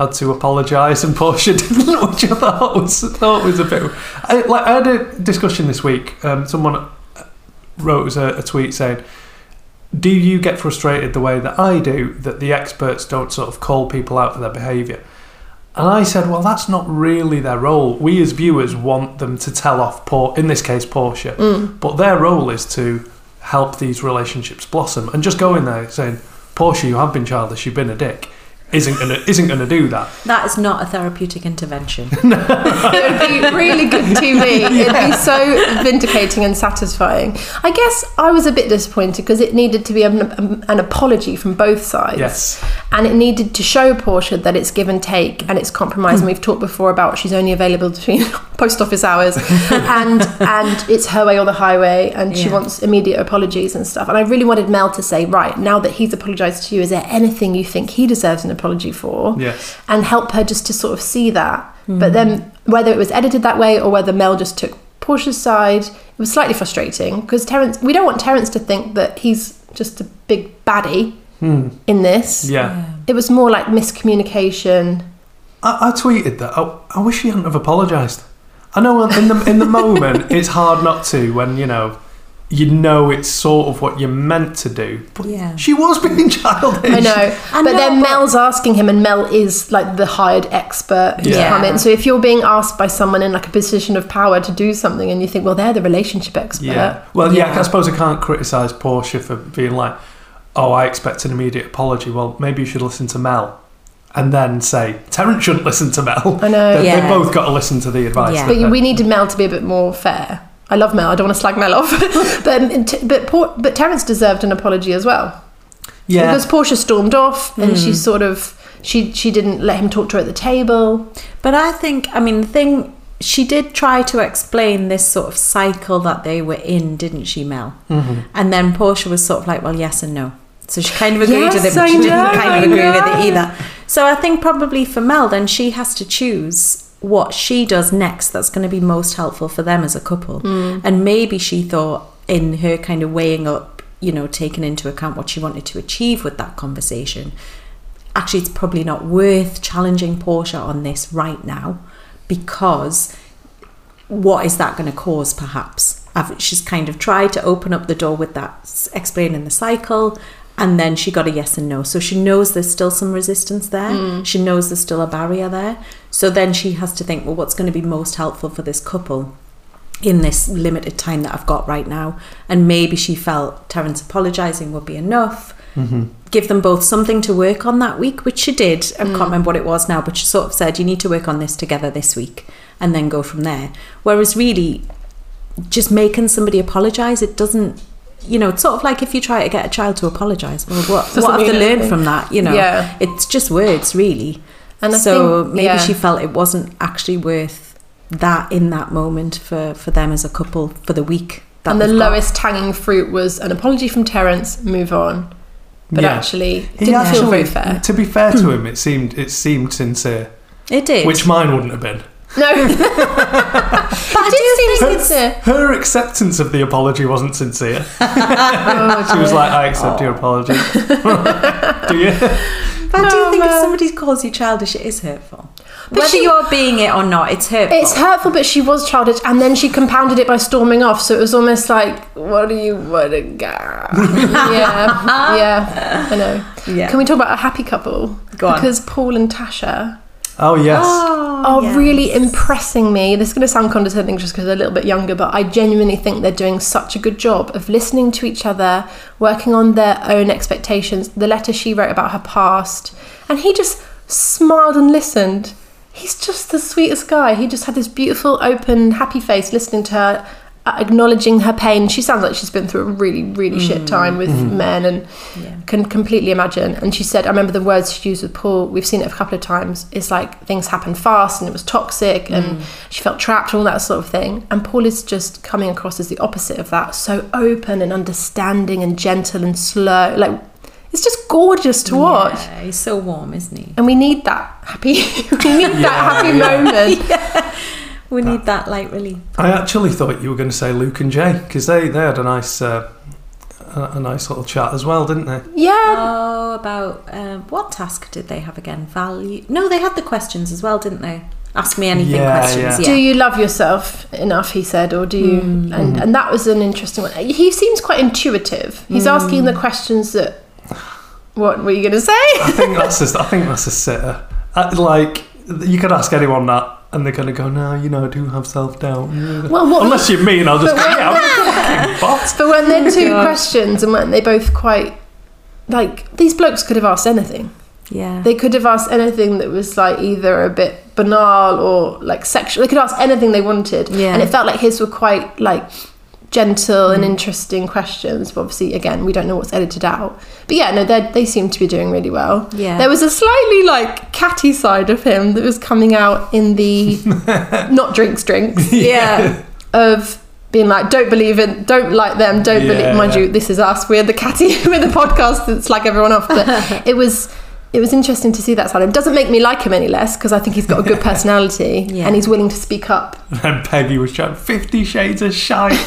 [SPEAKER 1] had to apologise and Portia (laughs) didn't, which I thought was thought was a bit. I, like I had a discussion this week. Um, someone wrote us a, a tweet saying, "Do you get frustrated the way that I do that the experts don't sort of call people out for their behaviour?" And I said, "Well, that's not really their role. We as viewers want them to tell off, Por- in this case, Portia, but their role is to." help these relationships blossom and just go in there saying Portia you have been childish you've been a dick isn't gonna isn't gonna do that
[SPEAKER 3] That is not a therapeutic intervention. (laughs)
[SPEAKER 2] It would be really good TV. (laughs) It'd be so vindicating and satisfying. I guess I was a bit disappointed because it needed to be an, um, an apology from both sides.
[SPEAKER 1] yes
[SPEAKER 2] And it needed to show Portia that it's give and take and it's compromise. and we've talked before about she's only available between (laughs) post office hours and and it's her way or the highway and she wants immediate apologies and stuff. And I really wanted Mel to say, right, now that he's apologised to you, is there anything you think he deserves an apology for?
[SPEAKER 1] yes
[SPEAKER 2] and help her just to sort of see that. Hmm. But then, whether it was edited that way or whether Mel just took Portia's side, it was slightly frustrating because Terence. We don't want Terence to think that he's just a big baddie hmm. in this.
[SPEAKER 1] yeah
[SPEAKER 2] It was more like miscommunication.
[SPEAKER 1] I, I tweeted that I, I wish he hadn't have apologised I know in the in the moment (laughs) it's hard not to when you know you know it's sort of what you're meant to do but
[SPEAKER 3] Yeah.
[SPEAKER 1] she was being (laughs) childish
[SPEAKER 2] I know,
[SPEAKER 3] I
[SPEAKER 2] but
[SPEAKER 3] know,
[SPEAKER 2] then
[SPEAKER 3] but-
[SPEAKER 2] Mel's asking him, and Mel is like the hired expert who's
[SPEAKER 1] Yeah.
[SPEAKER 2] come in. So if you're being asked by someone in like a position of power to do something, and you think, well, they're the relationship expert.
[SPEAKER 1] yeah well yeah.
[SPEAKER 3] Yeah.
[SPEAKER 1] I suppose I can't criticise Portia for being like oh I expect an immediate apology well maybe you should listen to Mel and then say Terence shouldn't listen to Mel
[SPEAKER 2] I know.
[SPEAKER 1] They-
[SPEAKER 3] Yeah.
[SPEAKER 1] They've both got to listen to the advice
[SPEAKER 3] Yeah.
[SPEAKER 2] But we needed Mel to be a bit more fair. I love Mel. I don't want to slag Mel off, (laughs) (laughs) but but but Terence deserved an apology as well
[SPEAKER 1] yeah
[SPEAKER 2] because Portia stormed off and she sort of she she didn't let him talk to her at the table.
[SPEAKER 3] But I think, I mean, the thing, she did try to explain this sort of cycle that they were in, didn't she, Mel? Mm-hmm. And then Portia was sort of like, well, yes and no. So she kind of agreed
[SPEAKER 2] Yes,
[SPEAKER 3] with it, but
[SPEAKER 2] I
[SPEAKER 3] she didn't
[SPEAKER 2] know,
[SPEAKER 3] kind
[SPEAKER 2] I
[SPEAKER 3] of agree with it either. So I think probably for Mel, then she has to choose what she does next that's going to be most helpful for them as a couple. Hmm. And maybe she thought, in her kind of weighing up, you know, taking into account what she wanted to achieve with that conversation, actually it's probably not worth challenging Portia on this right now because what is that going to cause perhaps I've, she's kind of tried to open up the door with that explaining the cycle and then she got a yes and no so she knows there's still some resistance there hmm. she knows there's still a barrier there so then she has to think well what's going to be most helpful for this couple in this limited time that I've got right now. And maybe she felt Terence apologising would be enough. Mm-hmm. Give them both something to work on that week, which she did. I can't hmm. remember what it was now, but she sort of said, You need to work on this together this week and then go from there. Whereas, really, just making somebody apologise, it doesn't. You know, it's sort of like if you try to get a child to apologise. Well, what,
[SPEAKER 2] Doesn't
[SPEAKER 3] what have they
[SPEAKER 2] mean
[SPEAKER 3] learned
[SPEAKER 2] anything.
[SPEAKER 3] from that? You know,
[SPEAKER 2] Yeah.
[SPEAKER 3] it's just words, really.
[SPEAKER 2] And I
[SPEAKER 3] so
[SPEAKER 2] think-
[SPEAKER 3] maybe
[SPEAKER 2] yeah.
[SPEAKER 3] she felt it wasn't actually worth that in that moment for for them as a couple for the week. That
[SPEAKER 2] and the
[SPEAKER 3] they've got.
[SPEAKER 2] lowest hanging fruit was an apology from Terence. Move on. But
[SPEAKER 1] Yeah.
[SPEAKER 2] actually,
[SPEAKER 1] He
[SPEAKER 2] didn't feel
[SPEAKER 1] actually-
[SPEAKER 2] very fair.
[SPEAKER 1] To be fair to (clears throat) him, it seemed it seemed sincere,
[SPEAKER 3] it did.
[SPEAKER 1] which mine wouldn't have been.
[SPEAKER 2] No, (laughs) but I do seem sincere.
[SPEAKER 1] Her acceptance of the apology wasn't sincere. (laughs)
[SPEAKER 2] Oh,
[SPEAKER 1] She was like, "I accept your apology." (laughs) Do you?
[SPEAKER 3] but I do
[SPEAKER 2] Oh,
[SPEAKER 3] think if somebody calls you childish, it is hurtful.
[SPEAKER 2] But
[SPEAKER 3] Whether
[SPEAKER 2] she-
[SPEAKER 3] you're being it or not, it's hurtful.
[SPEAKER 2] It's hurtful, but she was childish, and then she compounded it by storming off. So it was almost like, "What do you want to go?" yeah, yeah, I know.
[SPEAKER 3] Yeah.
[SPEAKER 2] Can we talk about a happy couple?
[SPEAKER 3] Go on.
[SPEAKER 2] Because Paul and Tasha
[SPEAKER 1] Oh yes.
[SPEAKER 2] Oh, are
[SPEAKER 3] yes.
[SPEAKER 2] really impressing me. This is going to sound condescending just because they're a little bit younger, but I genuinely think they're doing such a good job of listening to each other, working on their own expectations. The letter she wrote about her past, and he just smiled and listened. he's just the sweetest guy. He just had this beautiful, open, happy face listening to her, Uh, acknowledging her pain. She sounds like she's been through a really, really shit mm. time with mm-hmm. men and can completely imagine. And she said, I remember the words she used with Paul, we've seen it a couple of times. It's like things happen fast and it was toxic and mm. she felt trapped and all that sort of thing. And Paul is just coming across as the opposite of that. So open and understanding and gentle and slow. Like, it's just gorgeous to watch.
[SPEAKER 3] Yeah, he's so warm, isn't he?
[SPEAKER 2] And we need that happy, (laughs) we need that happy moment. (laughs)
[SPEAKER 3] We need that light relief.
[SPEAKER 1] I actually thought you were going to say Luke and Jay because they, they had a nice uh, a, a nice little chat as well, didn't they?
[SPEAKER 2] Yeah,
[SPEAKER 3] Oh, about um, what task did they have again? Value? No, they had the questions as well, didn't they? Ask me anything
[SPEAKER 1] Yeah,
[SPEAKER 3] questions.
[SPEAKER 1] yeah.
[SPEAKER 2] Do you love yourself enough? He said, or do you?
[SPEAKER 3] Hmm.
[SPEAKER 2] And and that was an interesting one. He seems quite intuitive. He's
[SPEAKER 3] Hmm.
[SPEAKER 2] asking the questions that. What were you going to say?
[SPEAKER 1] I think that's just, I think that's a sitter. Uh, like you could ask anyone that, and they're going to go, "No, you know, I do have self doubt."
[SPEAKER 2] Well, what-
[SPEAKER 1] Unless you mean, I'll just go,
[SPEAKER 2] But
[SPEAKER 1] "Yeah, (laughs) I'm fucking bot."
[SPEAKER 2] But when they're two oh questions, and weren't they both quite like these blokes could have asked anything?
[SPEAKER 3] Yeah.
[SPEAKER 2] They could have asked anything that was like either a bit banal or like sexual. They could ask anything they wanted,
[SPEAKER 3] Yeah.
[SPEAKER 2] and it felt like his were quite like gentle and mm. interesting questions. But obviously, again, we don't know what's edited out. But yeah, no, they they seem to be doing really well.
[SPEAKER 3] Yeah.
[SPEAKER 2] there was a slightly like catty side of him that was coming out in the (laughs) not drinks drinks (laughs)
[SPEAKER 3] yeah.
[SPEAKER 2] of being like, don't believe in, don't like them, don't
[SPEAKER 1] Yeah.
[SPEAKER 2] believe. Mind you, this is us. We're the catty, (laughs) we're the podcast that's like everyone off. But it was, it was interesting to see that side. Of him. doesn't make me like him any less because I think he's got a good (laughs) personality
[SPEAKER 3] Yeah.
[SPEAKER 2] and he's willing to speak up.
[SPEAKER 1] And Peggy was shouting, Fifty Shades of Shite. (laughs)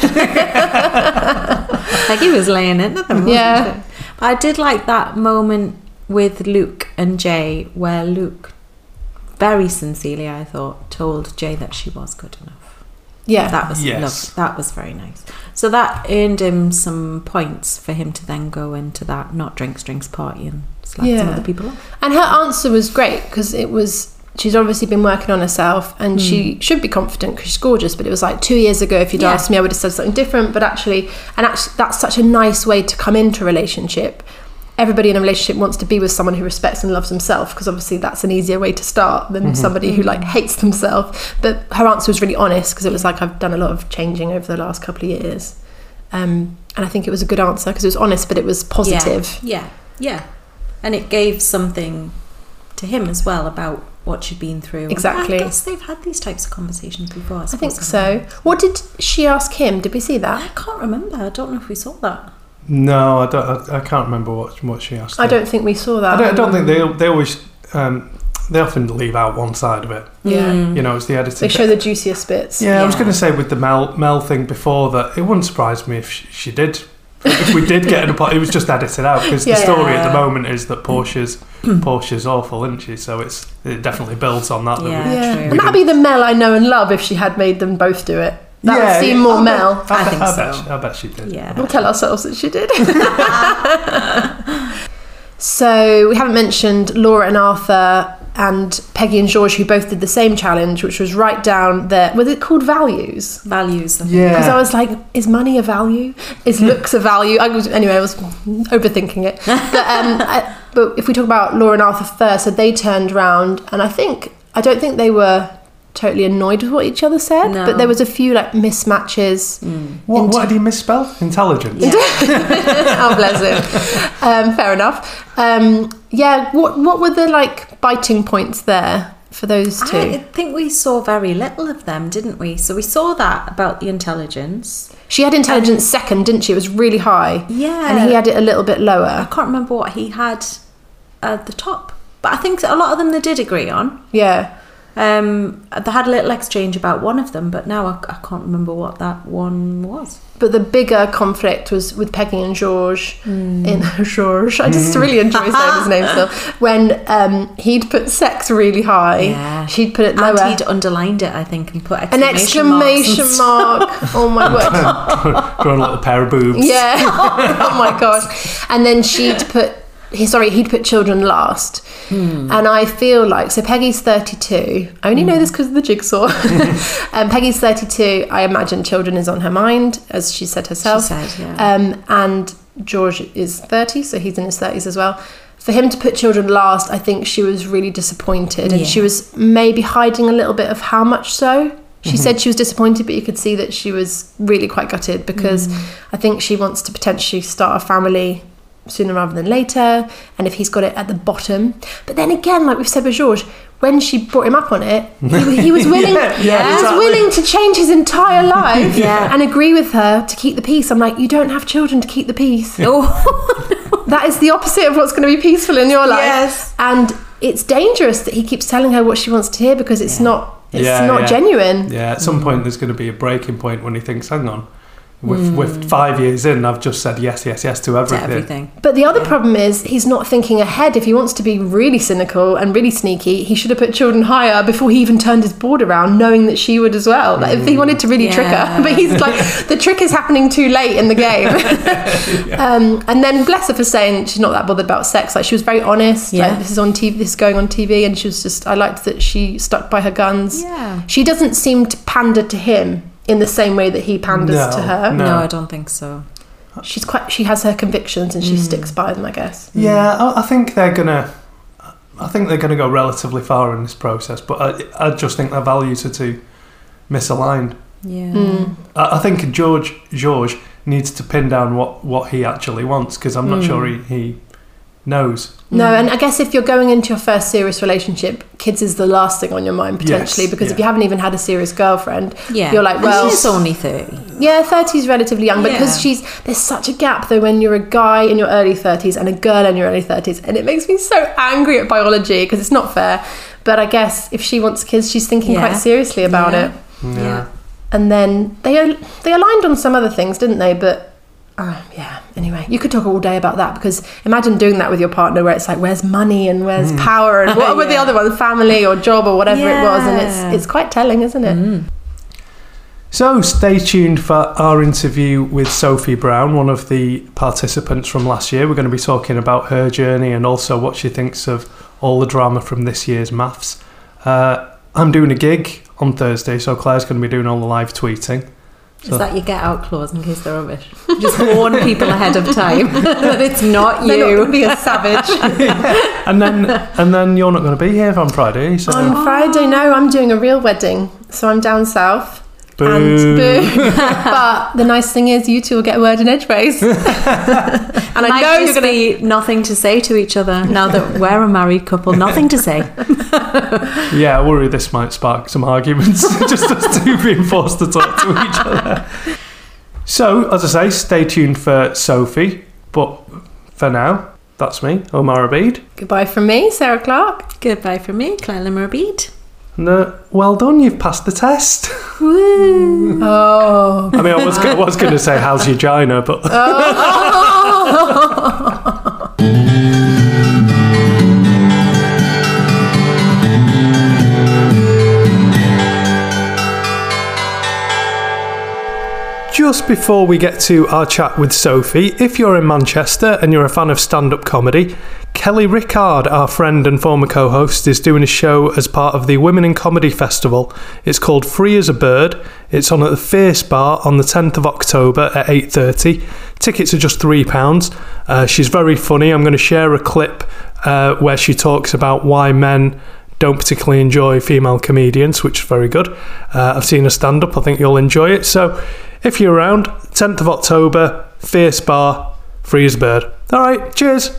[SPEAKER 3] Peggy was laying into them. wasn't
[SPEAKER 2] Yeah.
[SPEAKER 3] she? But I did like that moment with Luke and Jay where Luke, very sincerely, I thought, told Jay that she was good enough.
[SPEAKER 2] Yeah,
[SPEAKER 3] That was
[SPEAKER 1] Yes.
[SPEAKER 3] lovely. That was very nice. So that earned him some points for him to then go into that not drinks drinks party and
[SPEAKER 2] Yeah.
[SPEAKER 3] other people off.
[SPEAKER 2] and her answer was great because it was. She's obviously been working on herself and she should be confident because she's gorgeous. But it was like two years ago, if you'd
[SPEAKER 3] Yeah.
[SPEAKER 2] asked me, I would have said something different. But actually, and actually, that's such a nice way to come into a relationship. Everybody in a relationship wants to be with someone who respects and loves himself because obviously that's an easier way to start than somebody who like hates themselves. But her answer was really honest because it was like I've done a lot of changing over the last couple of years, um, and I think it was a good answer because it was honest, but it was positive.
[SPEAKER 3] Yeah. yeah, yeah, and it gave something to him as well about what she'd been through.
[SPEAKER 2] Exactly.
[SPEAKER 3] I guess they've had these types of conversations before. I,
[SPEAKER 2] I think so. What did she ask him? Did we see
[SPEAKER 3] that? I can't remember. I don't know if we saw that.
[SPEAKER 1] no, I don't. I, I can't remember what what she asked.
[SPEAKER 2] I
[SPEAKER 1] him.
[SPEAKER 2] don't think we saw that.
[SPEAKER 1] I don't, I don't think they they always um, they often leave out one side of it.
[SPEAKER 2] Yeah.
[SPEAKER 1] You know, it's the editing.
[SPEAKER 2] They show the juiciest bits.
[SPEAKER 1] Yeah, I was going to say with the Mel Mel thing before that, it wouldn't surprise me if she, she did. If we did get an apology, it was just edited out because
[SPEAKER 2] Yeah.
[SPEAKER 1] the story at the moment is that Portia's (clears throat) Portia's awful, isn't she? So it's it definitely builds on that. that we-
[SPEAKER 3] Yeah.
[SPEAKER 2] Yeah.
[SPEAKER 3] true.
[SPEAKER 2] And that'd be the Mel I know and love if she had made them both do it. That would seem more
[SPEAKER 1] I bet-
[SPEAKER 2] Mel.
[SPEAKER 1] I,
[SPEAKER 3] I think
[SPEAKER 1] I bet,
[SPEAKER 3] so.
[SPEAKER 1] she, I bet she did.
[SPEAKER 3] Yeah.
[SPEAKER 2] We'll tell ourselves that she did. (laughs) (laughs) so we haven't mentioned Laura and Arthur and Peggy and George, who both did the same challenge, which was write down their was it called values?
[SPEAKER 3] Values. I think.
[SPEAKER 2] Because I was like, is money a value? Is (laughs) looks a value? I was anyway. I was overthinking it. (laughs) But, um, I, but if we talk about Laura and Arthur first, so they turned round, and I think I don't think they were totally annoyed with what each other said,
[SPEAKER 3] No.
[SPEAKER 2] but there was a few like mismatches.
[SPEAKER 1] What, what did he misspell? Intelligence. (laughs)
[SPEAKER 2] oh, bless him. Um, fair enough. Um, yeah. What What were the like biting points there for those two?
[SPEAKER 3] I think we saw very little of them, didn't we? So we saw that about the intelligence.
[SPEAKER 2] she had intelligence second, didn't she? It was really high.
[SPEAKER 3] Yeah.
[SPEAKER 2] And he had it a little bit lower.
[SPEAKER 3] I can't remember what he had at the top, but I think a lot of them they did agree on.
[SPEAKER 2] Yeah.
[SPEAKER 3] Um, they had a little exchange about one of them, but now I, I can't remember what that one was.
[SPEAKER 2] But the bigger conflict was with Peggy and George in (laughs) George. I just really enjoy saying his name (laughs) still. When um, he'd put sex really high,
[SPEAKER 3] Yeah.
[SPEAKER 2] she'd put it
[SPEAKER 3] And
[SPEAKER 2] lower.
[SPEAKER 3] he'd underlined it, I think, and put
[SPEAKER 2] An
[SPEAKER 3] exclamation,
[SPEAKER 2] exclamation
[SPEAKER 3] marks and
[SPEAKER 2] mark. oh my (laughs) word.
[SPEAKER 1] Growing a little pair of boobs.
[SPEAKER 2] Yeah. oh my gosh. And then she'd put he sorry, he'd put children last.
[SPEAKER 3] Hmm.
[SPEAKER 2] And I feel like so Peggy's 32. I only know this because of the jigsaw. (laughs) (laughs) um, Peggy's 32. I imagine children is on her mind, as she said herself.
[SPEAKER 3] She said, yeah.
[SPEAKER 2] Um, and George is 30, so he's in his 30s as well. for him to put children last, I think she was really disappointed, and
[SPEAKER 3] Yeah.
[SPEAKER 2] she was maybe hiding a little bit of how much so. She said she was disappointed, but you could see that she was really quite gutted because I think she wants to potentially start a family sooner rather than later, and if he's got it at the bottom. But then again, like we've said with George, when she brought him up on it, he, (laughs) he was willing.
[SPEAKER 1] Yeah, yeah,
[SPEAKER 2] he was willing to change his entire life
[SPEAKER 3] Yeah.
[SPEAKER 2] and agree with her to keep the peace. I'm like, you don't have children to keep the peace. (laughs)
[SPEAKER 3] Oh, (laughs)
[SPEAKER 2] That is the opposite of what's going to be peaceful in your life.
[SPEAKER 3] Yes.
[SPEAKER 2] And it's dangerous that he keeps telling her what she wants to hear because it's not it's not genuine.
[SPEAKER 1] Yeah, at some point there's going to be a breaking point when he thinks, hang on, with, with five years in, I've just said yes, yes, yes to
[SPEAKER 3] to
[SPEAKER 1] everything.
[SPEAKER 3] everything.
[SPEAKER 2] But the other problem is he's not thinking ahead. If he wants to be really cynical and really sneaky, he should have put children higher before he even turned his board around, knowing that she would as well. Like if he wanted to really trick her, but he's like the trick is happening too late in the game. (laughs) um, and then bless her for saying she's not that bothered about sex. Like she was very honest.
[SPEAKER 3] Yeah.
[SPEAKER 2] Like this is on TV. This is going on TV, and she was just. I liked that she stuck by her guns.
[SPEAKER 3] Yeah.
[SPEAKER 2] She doesn't seem to pander to him in the same way that he panders
[SPEAKER 1] No,
[SPEAKER 2] to her.
[SPEAKER 1] no.
[SPEAKER 3] No, I don't think so.
[SPEAKER 2] She's quite. She has her convictions, and she
[SPEAKER 3] Mm.
[SPEAKER 2] sticks by them. I guess.
[SPEAKER 1] Yeah, I, I think they're gonna. I think they're gonna go relatively far in this process, but I, I just think their values are too misaligned.
[SPEAKER 3] Yeah.
[SPEAKER 2] Mm.
[SPEAKER 1] I, I think George George needs to pin down what, what he actually wants because I'm not
[SPEAKER 2] Mm.
[SPEAKER 1] sure he, he knows.
[SPEAKER 2] No, mm. and I guess if you're going into your first serious relationship, kids is the last thing on your mind potentially
[SPEAKER 1] Yes,
[SPEAKER 2] because if you haven't even had a serious girlfriend,
[SPEAKER 3] Yeah.
[SPEAKER 2] you're like,
[SPEAKER 3] And
[SPEAKER 2] well,
[SPEAKER 3] she's only 30.
[SPEAKER 2] yeah, 30 is relatively young, but because she's there's such a gap though when you're a guy in your early 30s and a girl in your early 30s, and it makes me so angry at biology because it's not fair. But I guess if she wants kids, she's thinking
[SPEAKER 3] Yeah.
[SPEAKER 2] quite seriously about
[SPEAKER 3] Yeah.
[SPEAKER 2] it.
[SPEAKER 3] Yeah.
[SPEAKER 2] And then they they aligned on some other things, didn't they? But uh, yeah. Anyway, you could talk all day about that because imagine doing that with your partner, where it's like, where's money and where's power and (laughs) what were the other ones, family or job or whatever it was, and it's it's quite telling, isn't it?
[SPEAKER 1] So stay tuned for our interview with Sophie Brown, one of the participants from last year. We're going to be talking about her journey and also what she thinks of all the drama from this year's MAFS. Uh, I'm doing a gig on Thursday, so Claire's going to be doing all the live tweeting.
[SPEAKER 3] Is that your get out clause in case they're rubbish? (laughs) Just warn people ahead of time (laughs) that it's not
[SPEAKER 2] They're not
[SPEAKER 3] you.
[SPEAKER 2] going to be a (laughs) savage.
[SPEAKER 1] And then and then you're not going to be here on Friday, so
[SPEAKER 2] On Friday, no, I'm doing a real wedding, so I'm down south.
[SPEAKER 1] Boo.
[SPEAKER 2] And boo. (laughs) but the nice thing is, you two will get a word in edgeways. (laughs) and I
[SPEAKER 3] Might
[SPEAKER 2] know you're going to
[SPEAKER 3] be nothing to say to each other now that we're a married couple. Nothing to say. (laughs)
[SPEAKER 1] Yeah, I worry this might spark some arguments, just us two being forced to talk to each other. So, as I say, stay tuned for Sophie, but for now, that's me, Omar Abid.
[SPEAKER 2] Goodbye from me, Sarah Clark.
[SPEAKER 3] Goodbye from me, Claire Limmerbeat.
[SPEAKER 1] And, uh, well done, you've passed the test. (laughs)
[SPEAKER 2] Oh.
[SPEAKER 1] I mean, I was, I was going to say, how's your gina, but (laughs) Just before we get to our chat with Sophie, if you're in Manchester and you're a fan of stand up comedy, Kelly Rickard, our friend and former co host, is doing a show as part of the Women in Comedy Festival. It's called Free as a Bird. It's on at the Fierce Bar on the 10th of October at 8.30. Tickets are just £3. Uh, she's very funny. I'm going to share a clip uh, where she talks about why men don't particularly enjoy female comedians, which is very good. Uh, I've seen her stand up, I think you'll enjoy it. So if you're around, 10th of October, Fierce Bar, free as a bird. All right, cheers.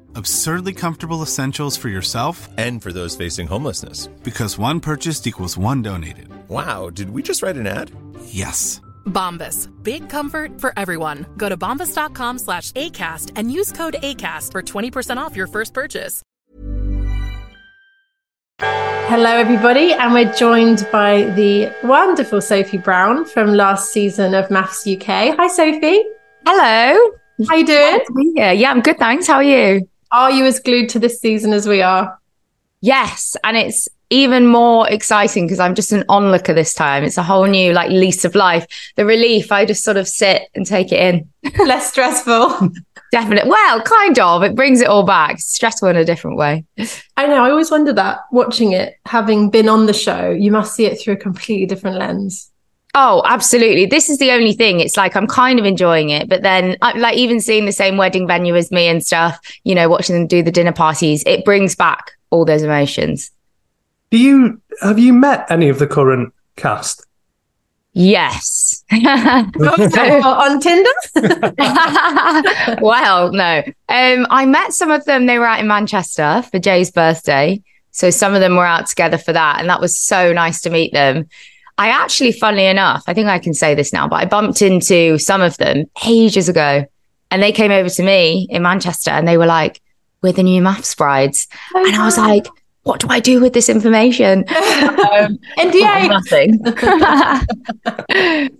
[SPEAKER 4] Absurdly comfortable essentials for yourself
[SPEAKER 5] And for those facing homelessness.
[SPEAKER 4] because one purchased equals one donated.
[SPEAKER 5] Wow, did we just write an ad?
[SPEAKER 4] Yes.
[SPEAKER 6] Bombas. Big comfort for everyone. Go to bombas.com slash ACAST and use code ACAST for 20% off your first purchase.
[SPEAKER 2] Hello, everybody, and we're joined by the wonderful Sophie Brown from last season of MAFS UK. Hi, Sophie.
[SPEAKER 7] Hello.
[SPEAKER 2] How you doing?
[SPEAKER 7] Yeah, yeah, I'm good, thanks. How are you?
[SPEAKER 2] Are you as glued to this season as we are?
[SPEAKER 7] Yes, and it's even more exciting because I'm just an onlooker this time. It's a whole new like lease of life. The relief, I just sort of sit and take it in. (laughs)
[SPEAKER 2] Less stressful.
[SPEAKER 7] Definitely. Well, kind of. It brings it all back. It's stressful in a different way.
[SPEAKER 2] I know. I always wonder that watching it, having been on the show, you must see it through a completely different lens.
[SPEAKER 7] Oh, absolutely. This is the only thing. It's like I'm kind of enjoying it, but then I- like even seeing the same wedding venue as me and stuff, you know, watching them do the dinner parties, it brings back all those emotions.
[SPEAKER 1] Do you have you met any of the current cast?
[SPEAKER 7] Yes. (laughs)
[SPEAKER 2] on Tinder? (laughs)
[SPEAKER 7] well, no. Um, I met some of them. They were out in Manchester for Jay's birthday. So some of them were out together for that. And that was so nice to meet them. I actually, funnily enough, I think I can say this now, but I bumped into some of them ages ago. And they came over to me in Manchester and they were like, we're the new MAFS brides. and I was like, what do I do with this information? (laughs) um,
[SPEAKER 2] NDA.
[SPEAKER 7] nothing. (laughs) (laughs)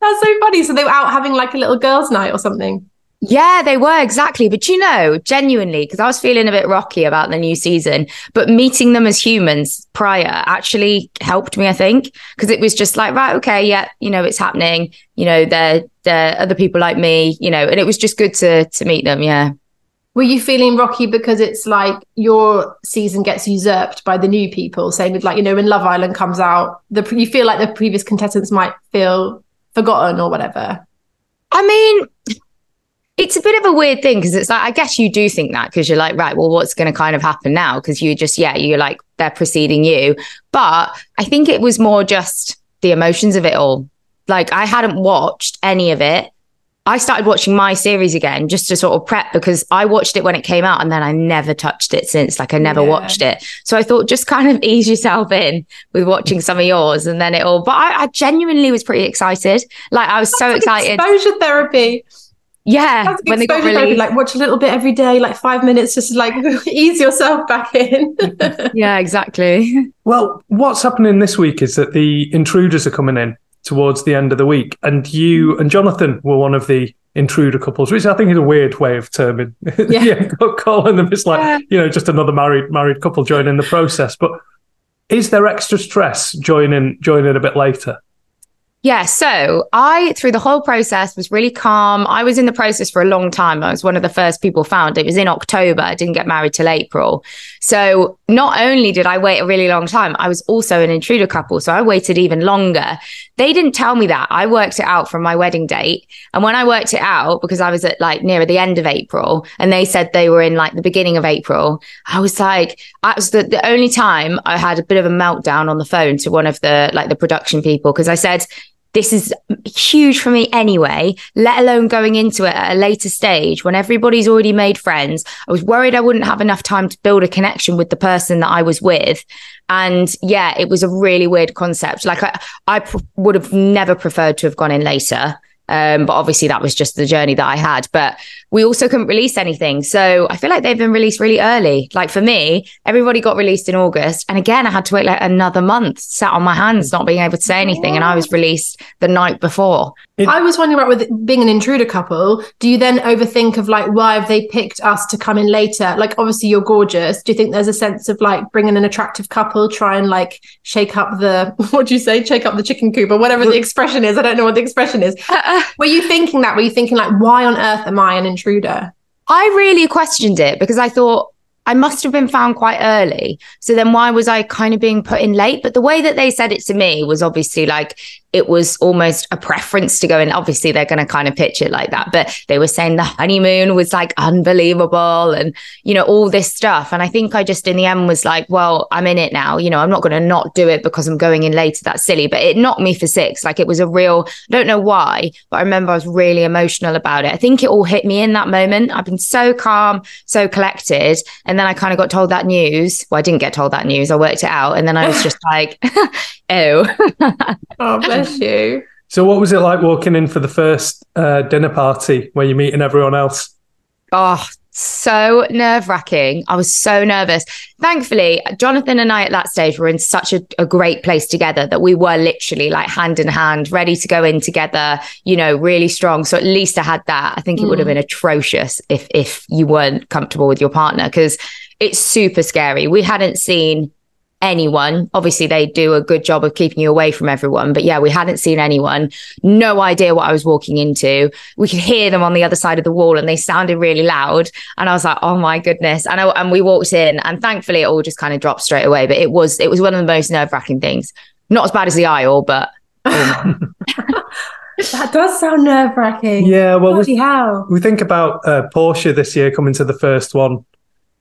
[SPEAKER 2] That's so funny. So they were out having like a little girls' night or something.
[SPEAKER 7] Yeah, they were exactly. But you know, genuinely, because I was feeling a bit rocky about the new season, but meeting them as humans prior actually helped me, I think, because it was just like, right, okay, yeah, you know, it's happening. You know, they're, they're other people like me, you know, and it was just good to to meet them. Yeah.
[SPEAKER 2] Were you feeling rocky because it's like your season gets usurped by the new people? Same with like, you know, when Love Island comes out, the you feel like the previous contestants might feel forgotten or whatever.
[SPEAKER 7] I mean, it's a bit of a weird thing because it's like, I guess you do think that because you're like, right, well, what's going to kind of happen now? Because you just, yeah, you're like, they're preceding you. But I think it was more just the emotions of it all. Like, I hadn't watched any of it. I started watching my series again just to sort of prep because I watched it when it came out and then I never touched it since. Like I never
[SPEAKER 2] Yeah.
[SPEAKER 7] watched it. So I thought just kind of (laughs) ease yourself in with watching some of yours and then it all. But I, I genuinely was pretty excited. Like I was so
[SPEAKER 2] That's like
[SPEAKER 7] excited.
[SPEAKER 2] Exposure therapy.
[SPEAKER 7] Yeah. When they got
[SPEAKER 2] exposure
[SPEAKER 7] released.
[SPEAKER 2] Like watch a little bit every day, like five minutes, just like (laughs) ease yourself back in. (laughs) (laughs)
[SPEAKER 7] Yeah, exactly.
[SPEAKER 1] Well, what's happening this week is that the intruders are coming in towards the end of the week, and you mm. and Jonathan were one of the intruder couples, which I think is a weird way of terming, yeah, calling them. It's like you know just another married married couple joining the process. But is there extra stress joining joining a bit later?
[SPEAKER 7] Yeah. So I, through the whole process, was really calm. I was in the process for a long time. I was one of the first people found. It was in October. I didn't get married till April. So not only did I wait a really long time, I was also an intruder couple. So I waited even longer. They didn't tell me that. I worked it out from my wedding date. And when I worked it out, because I was at like near the end of April and they said they were in like the beginning of April, I was like, that was the, the only time I had a bit of a meltdown on the phone to one of the like the production people because I said, this is huge for me anyway, let alone going into it at a later stage when everybody's already made friends. I was worried I wouldn't have enough time to build a connection with the person that I was with. And yeah, it was a really weird concept. Like I, I pr- would have never preferred to have gone in later. Um, but obviously that was just the journey that I had. But we also couldn't release anything. So I feel like they've been released really early. Like for me, everybody got released in August. And again, I had to wait like another month, sat on my hands, not being able to say anything. And I was released the night before.
[SPEAKER 2] I was wondering about with being an intruder couple, do you then overthink of like why have they picked us to come in later? Like obviously you're gorgeous. Do you think there's a sense of like bringing an attractive couple, try and like shake up the (laughs) what do you say, shake up the chicken coop or whatever the expression is? I don't know what the expression is. (laughs) Were you thinking that? Were you thinking like why on earth am I an intruder?
[SPEAKER 7] I really questioned it because I thought I must have been found quite early. So then why was I kind of being put in late? But the way that they said it to me was obviously like it was almost a preference to go in. Obviously, they're going to kind of pitch it like that, but they were saying the honeymoon was like unbelievable and, you know, all this stuff. And I think I just in the end was like, well, I'm in it now. You know, I'm not going to not do it because I'm going in later. That's silly. But it knocked me for six. Like it was a real, I don't know why, but I remember I was really emotional about it. I think it all hit me in that moment. I've been so calm, so collected. And then I kind of got told that news. Well, I didn't get told that news. I worked it out. And then I was just (laughs) like, (laughs) oh. (laughs)
[SPEAKER 2] oh, (laughs) bless you.
[SPEAKER 1] So, what was it like walking in for the first uh, dinner party where you're meeting everyone else?
[SPEAKER 7] Oh, so nerve wracking. I was so nervous. Thankfully, Jonathan and I at that stage were in such a, a, great place together that we were literally like hand in hand, ready to go in together, you know, really strong. So at least I had that. I think it mm. would have mm. been atrocious if if you weren't comfortable with your partner because it's super scary. We hadn't seen anyone. Obviously, they do a good job of keeping you away from everyone. But yeah, we hadn't seen anyone. No idea what I was walking into. We could hear them on the other side of the wall and they sounded really loud. And I was like, oh my goodness. And, I, and we walked in and thankfully it all just kind of dropped straight away. But it was, it was one of the most nerve wracking things. Not as bad as the aisle, but. (laughs)
[SPEAKER 2] That does sound nerve wracking.
[SPEAKER 1] Yeah, well, we, we, think about uh, Porscha this year coming to the first one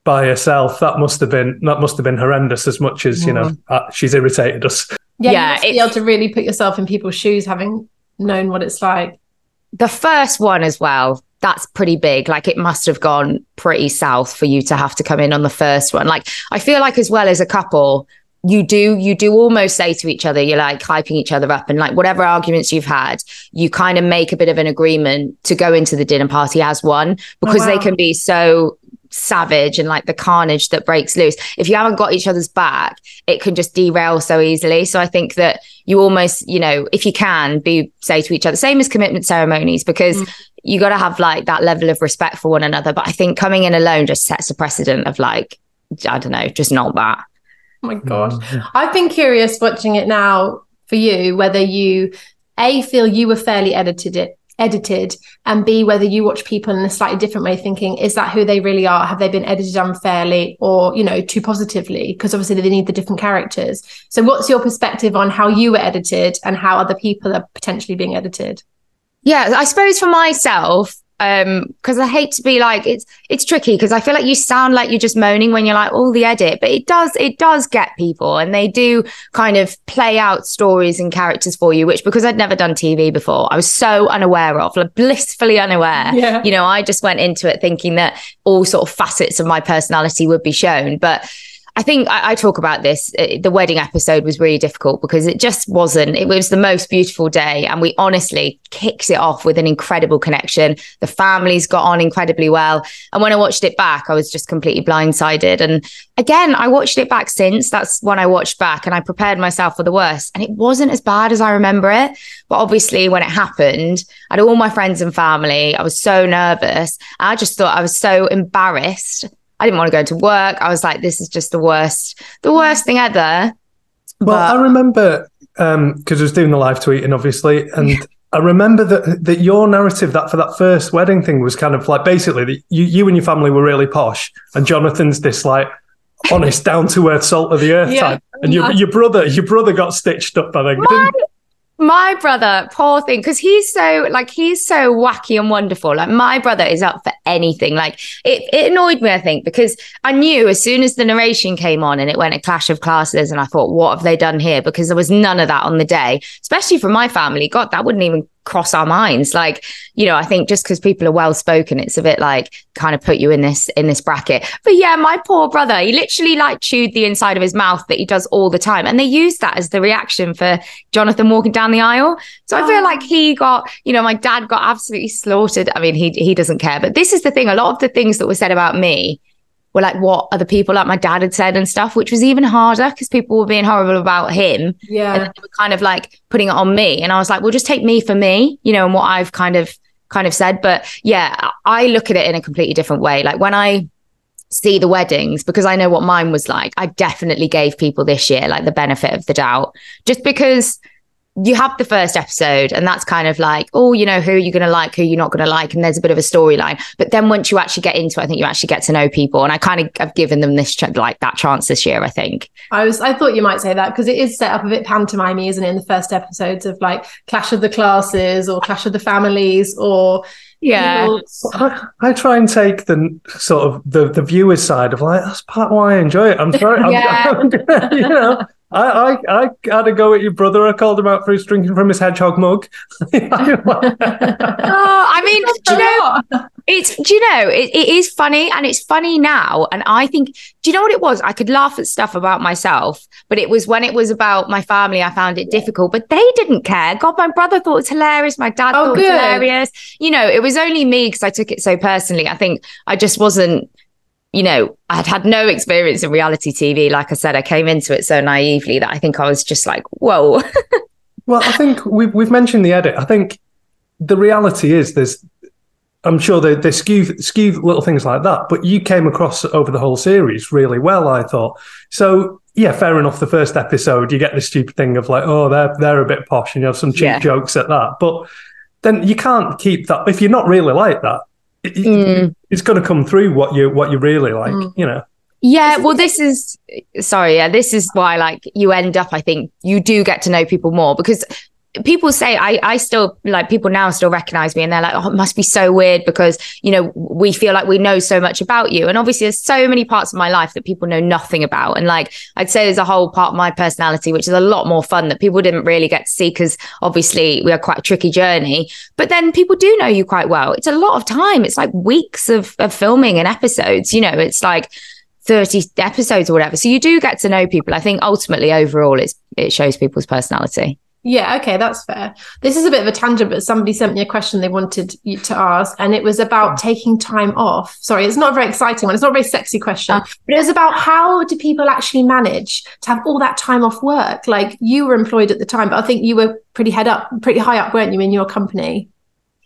[SPEAKER 1] by herself. That must have been that must have been horrendous. As much as you know, mm. uh, she's irritated us.
[SPEAKER 2] Yeah, yeah you be able to really put yourself in people's shoes, having known what it's like.
[SPEAKER 7] The first one as well. That's pretty big. Like it must have gone pretty south for you to have to come in on the first one. Like I feel like as well as a couple, you do you do almost say to each other you're like hyping each other up and like whatever arguments you've had you kind of make a bit of an agreement to go into the dinner party as one because oh, wow. they can be so savage and like the carnage that breaks loose. If you haven't got each other's back, it can just derail so easily. So I think that you almost, you know, if you can be say to each other, same as commitment ceremonies, because mm. you got to have like that level of respect for one another. But I think coming in alone just sets a precedent of like, I don't know, just not that.
[SPEAKER 2] Oh my gosh. Mm. (laughs) I've been curious watching it now for you, whether you a feel you were fairly edited it edited and b whether you watch people in a slightly different way thinking is that who they really are? Have they been edited unfairly or you know too positively? Because obviously they need the different characters. So what's your perspective on how you were edited and how other people are potentially being edited?
[SPEAKER 7] Yeah i suppose for myself um because i hate to be like it's it's tricky because i feel like you sound like you're just moaning when you're like all oh, the edit but it does it does get people and they do kind of play out stories and characters for you which because i'd never done tv before i was so unaware of like blissfully unaware yeah. you know i just went into it thinking that all sort of facets of my personality would be shown but I think I, I, talk about this. Uh, the wedding episode was really difficult because it just wasn't. It was the most beautiful day, and we honestly kicked it off with an incredible connection. The families got on incredibly well, and when I watched it back, I was just completely blindsided. And again, I watched it back since. That's when I watched back, and I prepared myself for the worst. And it wasn't as bad as I remember it. But obviously, when it happened, I had all my friends and family. I was so nervous. I just thought I was so embarrassed I didn't want to go to work. I was like, this is just the worst, the worst thing ever.
[SPEAKER 1] Well, but- I remember because um, I was doing the live tweeting, obviously, and I remember that that your narrative that for that first wedding thing was kind of like basically that you you and your family were really posh, and Jonathan's this like honest, down to earth, salt of the earth yeah. type, and your your brother your brother got stitched up. I think.
[SPEAKER 7] My, my brother, poor thing, because he's so like he's so wacky and wonderful. Like my brother is up for anything. Like it, it annoyed me, I think, because I knew as soon as the narration came on and it went a clash of classes, and I thought, what have they done here? Because there was none of that on the day, especially for my family. God, that wouldn't even cross our minds. Like you know i think just because people are well spoken it's a bit like kind of put you in this in this bracket. But yeah my poor brother he literally like chewed the inside of his mouth that he does all the time and they use that as the reaction for jonathan walking down the aisle. So i feel oh. like he got you know my dad got absolutely slaughtered. I mean he he doesn't care but this is the thing a lot of the things that were said about me were like what other people like my dad had said and stuff, which was even harder because people were being horrible about him.
[SPEAKER 2] Yeah.
[SPEAKER 7] And they were kind of like putting it on me. And I was like, well, just take me for me, you know, and what I've kind of kind of said. But yeah, I look at it in a completely different way. Like when I see the weddings, because I know what mine was like, I definitely gave people this year like the benefit of the doubt. Just because you have the first episode and that's kind of like oh you know who you're going to like who you're not going to like and there's a bit of a storyline but then once you actually get into it i think you actually get to know people and i kind of have given them this ch- like that chance this year i think
[SPEAKER 2] I was I thought you might say that because it is set up a bit pantomime isn't it in the first episodes of like Clash of the Classes or Clash of the Families or
[SPEAKER 7] yeah
[SPEAKER 2] people-
[SPEAKER 1] I, I try and take the sort of the, the viewer's side of like that's part why I enjoy it. I'm sorry, I'm,
[SPEAKER 7] Yeah. (laughs)
[SPEAKER 1] I'm- you know. I, I I had a go at your brother. I called him out for his drinking from his hedgehog mug. (laughs)
[SPEAKER 7] oh, i mean do you know It's, do you know, it, it is funny and it's funny now. And I think, do you know what it was? I could laugh at stuff about myself, but it was when it was about my family, I found it difficult, but they didn't care. God, my brother thought it was hilarious. My dad
[SPEAKER 2] Oh,
[SPEAKER 7] thought it was hilarious. You know, it was only me because I took it so personally. I think I just wasn't, you know, I had had no experience in reality TV. Like I said, I came into it so naively that I think I was just like, whoa. (laughs)
[SPEAKER 1] Well, I think we've we've mentioned the edit. I think the reality is there's. I'm sure they they skew skew little things like that, but you came across over the whole series really well. I thought so. Yeah, fair enough. The first episode, you get this stupid thing of like, oh, they're they're a bit posh, and you have some cheap
[SPEAKER 7] Yeah.
[SPEAKER 1] jokes at that. But then you can't keep that if you're not really like that. It,
[SPEAKER 7] Mm.
[SPEAKER 1] It's going to come through what you what you really like. You know.
[SPEAKER 7] Yeah, well, this is sorry. Yeah, this is why, like, you end up. I think you do get to know people more because people say I, I still like people now still recognize me and they're like, oh, it must be so weird because you know we feel like we know so much about you, and obviously there's so many parts of my life that people know nothing about, and like I'd say there's a whole part of my personality which is a lot more fun that people didn't really get to see because obviously we had quite a tricky journey, but then people do know you quite well. It's a lot of time. It's like weeks of of filming and episodes. You know, it's like 30 episodes or whatever. So you do get to know people. I think ultimately overall it's it shows people's personality.
[SPEAKER 2] Yeah, okay, that's fair. This is a bit of a tangent, but somebody sent me a question they wanted you to ask, and it was about taking time off. Sorry, it's not a very exciting one. It's not a very sexy question,
[SPEAKER 7] Ah.
[SPEAKER 2] but it was about how do people actually manage to have all that time off work? Like you were employed at the time, but I think you were pretty head up, pretty high up, weren't you, in your company?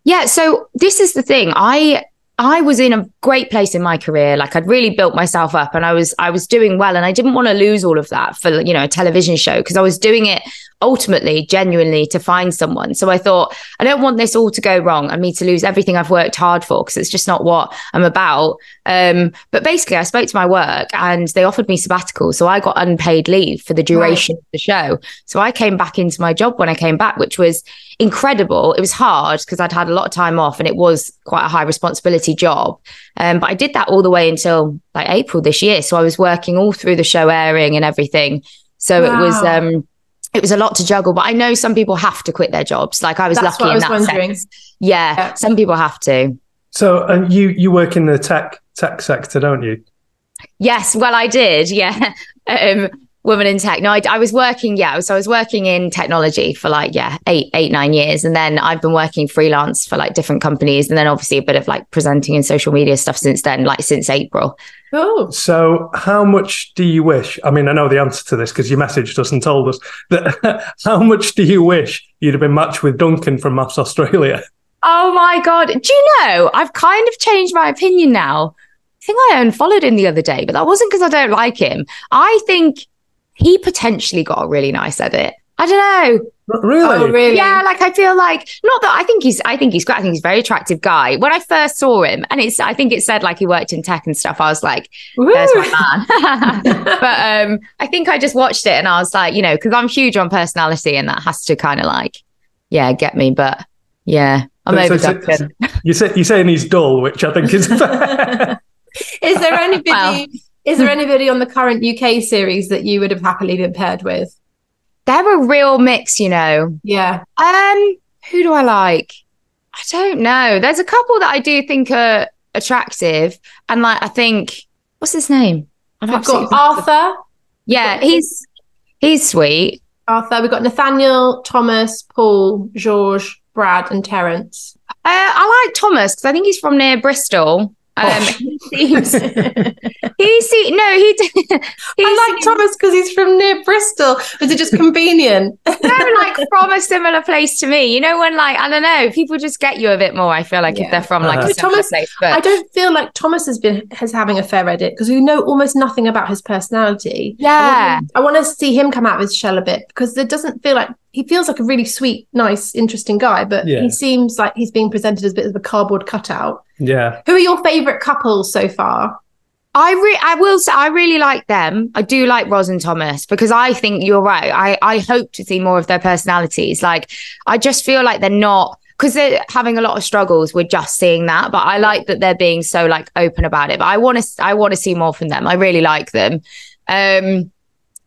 [SPEAKER 7] Yeah, so this is the thing. I I was in a great place in my career. Like I'd really built myself up and I was I was doing well and I didn't want to lose all of that for you know a television show because I was doing it ultimately genuinely to find someone. So I thought I don't want this all to go wrong and me to lose everything I've worked hard for because it's just not what I'm about. Um, but basically I spoke to my work and they offered me sabbatical. So I got unpaid leave for the duration of the show. So I came back into my job when I came back, which was incredible. It was hard because I'd had a lot of time off and it was quite a high responsibility job. Um, but I did that all the way until like April this year. So I was working all through the show airing and everything. So it was um it was a lot to juggle. But I know some people have to quit their jobs. Like I was
[SPEAKER 2] That's
[SPEAKER 7] lucky
[SPEAKER 2] what I
[SPEAKER 7] in
[SPEAKER 2] was
[SPEAKER 7] that
[SPEAKER 2] wondering.
[SPEAKER 7] sense. Yeah,
[SPEAKER 2] Yeah.
[SPEAKER 7] some people have to.
[SPEAKER 1] So, and you you work in the tech tech sector, don't you?
[SPEAKER 7] Yes, well, I did. Yeah, (laughs) um, woman in tech. No, I, I was working. Yeah, so I was working in technology for like yeah eight eight nine years, and then I've been working freelance for like different companies, and then obviously a bit of like presenting and social media stuff since then, like since April.
[SPEAKER 2] Oh,
[SPEAKER 1] So, how much do you wish? I mean, I know the answer to this because your message doesn't told us. That (laughs) how much do you wish you'd have been matched with Duncan from MAFS Australia?
[SPEAKER 7] Oh my god! Do you know? I've kind of changed my opinion now. I think I unfollowed him the other day, but that wasn't because I don't like him. I think he potentially got a really nice edit. I don't know.
[SPEAKER 1] Really?
[SPEAKER 2] oh, really?
[SPEAKER 7] Yeah, like I feel like not that I think he's I think he's great. I think he's a very attractive guy. When I first saw him, and it's I think it said like he worked in tech and stuff. I was like, there's my (laughs) man. (laughs) but um, I think I just watched it and I was like, you know, because I'm huge on personality, and that has to kind of like, yeah, get me. But yeah, I'm
[SPEAKER 1] So-
[SPEAKER 7] over
[SPEAKER 1] so-
[SPEAKER 7] Duncan.
[SPEAKER 1] You say you're saying he's dull, which I think is (laughs) fair.
[SPEAKER 2] Is there anybody?
[SPEAKER 7] Well.
[SPEAKER 2] Is there anybody on the current UK series that you would have happily been paired with?
[SPEAKER 7] They're a real mix, you know.
[SPEAKER 2] Yeah.
[SPEAKER 7] Um, who do I like? I don't know. There's a couple that I do think are attractive, and like I think what's his name? I've
[SPEAKER 2] We've got. Arthur.
[SPEAKER 7] Yeah, he's he's sweet.
[SPEAKER 2] Arthur. We've got Nathaniel, Thomas, Paul, George, Brad, and Terence.
[SPEAKER 7] Uh, I like Thomas because I think he's from near Bristol. Um, he seems. he see no, he. (laughs) he
[SPEAKER 2] I like Thomas because he's from near Bristol. Is it just (laughs) convenient?
[SPEAKER 7] no, like from a similar place to me. You know, when like I don't know, people just get you a bit more. I feel like if they're from like
[SPEAKER 1] Uh-huh.
[SPEAKER 7] a similar
[SPEAKER 2] Thomas,
[SPEAKER 7] place. But
[SPEAKER 2] I don't feel like Thomas has been has having a fair edit because we know almost nothing about his personality.
[SPEAKER 7] Yeah.
[SPEAKER 2] I want to see him come out of his shell a bit because it doesn't feel like he feels like a really sweet, nice, interesting guy, but
[SPEAKER 1] Yeah.
[SPEAKER 2] he seems like he's being presented as a bit of a cardboard cutout.
[SPEAKER 1] Yeah.
[SPEAKER 2] Who are your favourite couples so far?
[SPEAKER 7] I re- I will say I really like them. I do like Ross and Thomas because I think you're right. I I hope to see more of their personalities. Like I just feel like they're not because they're having a lot of struggles. We're just seeing that, but I like that they're being so like open about it. But I want to I want to see more from them. I really like them. Um,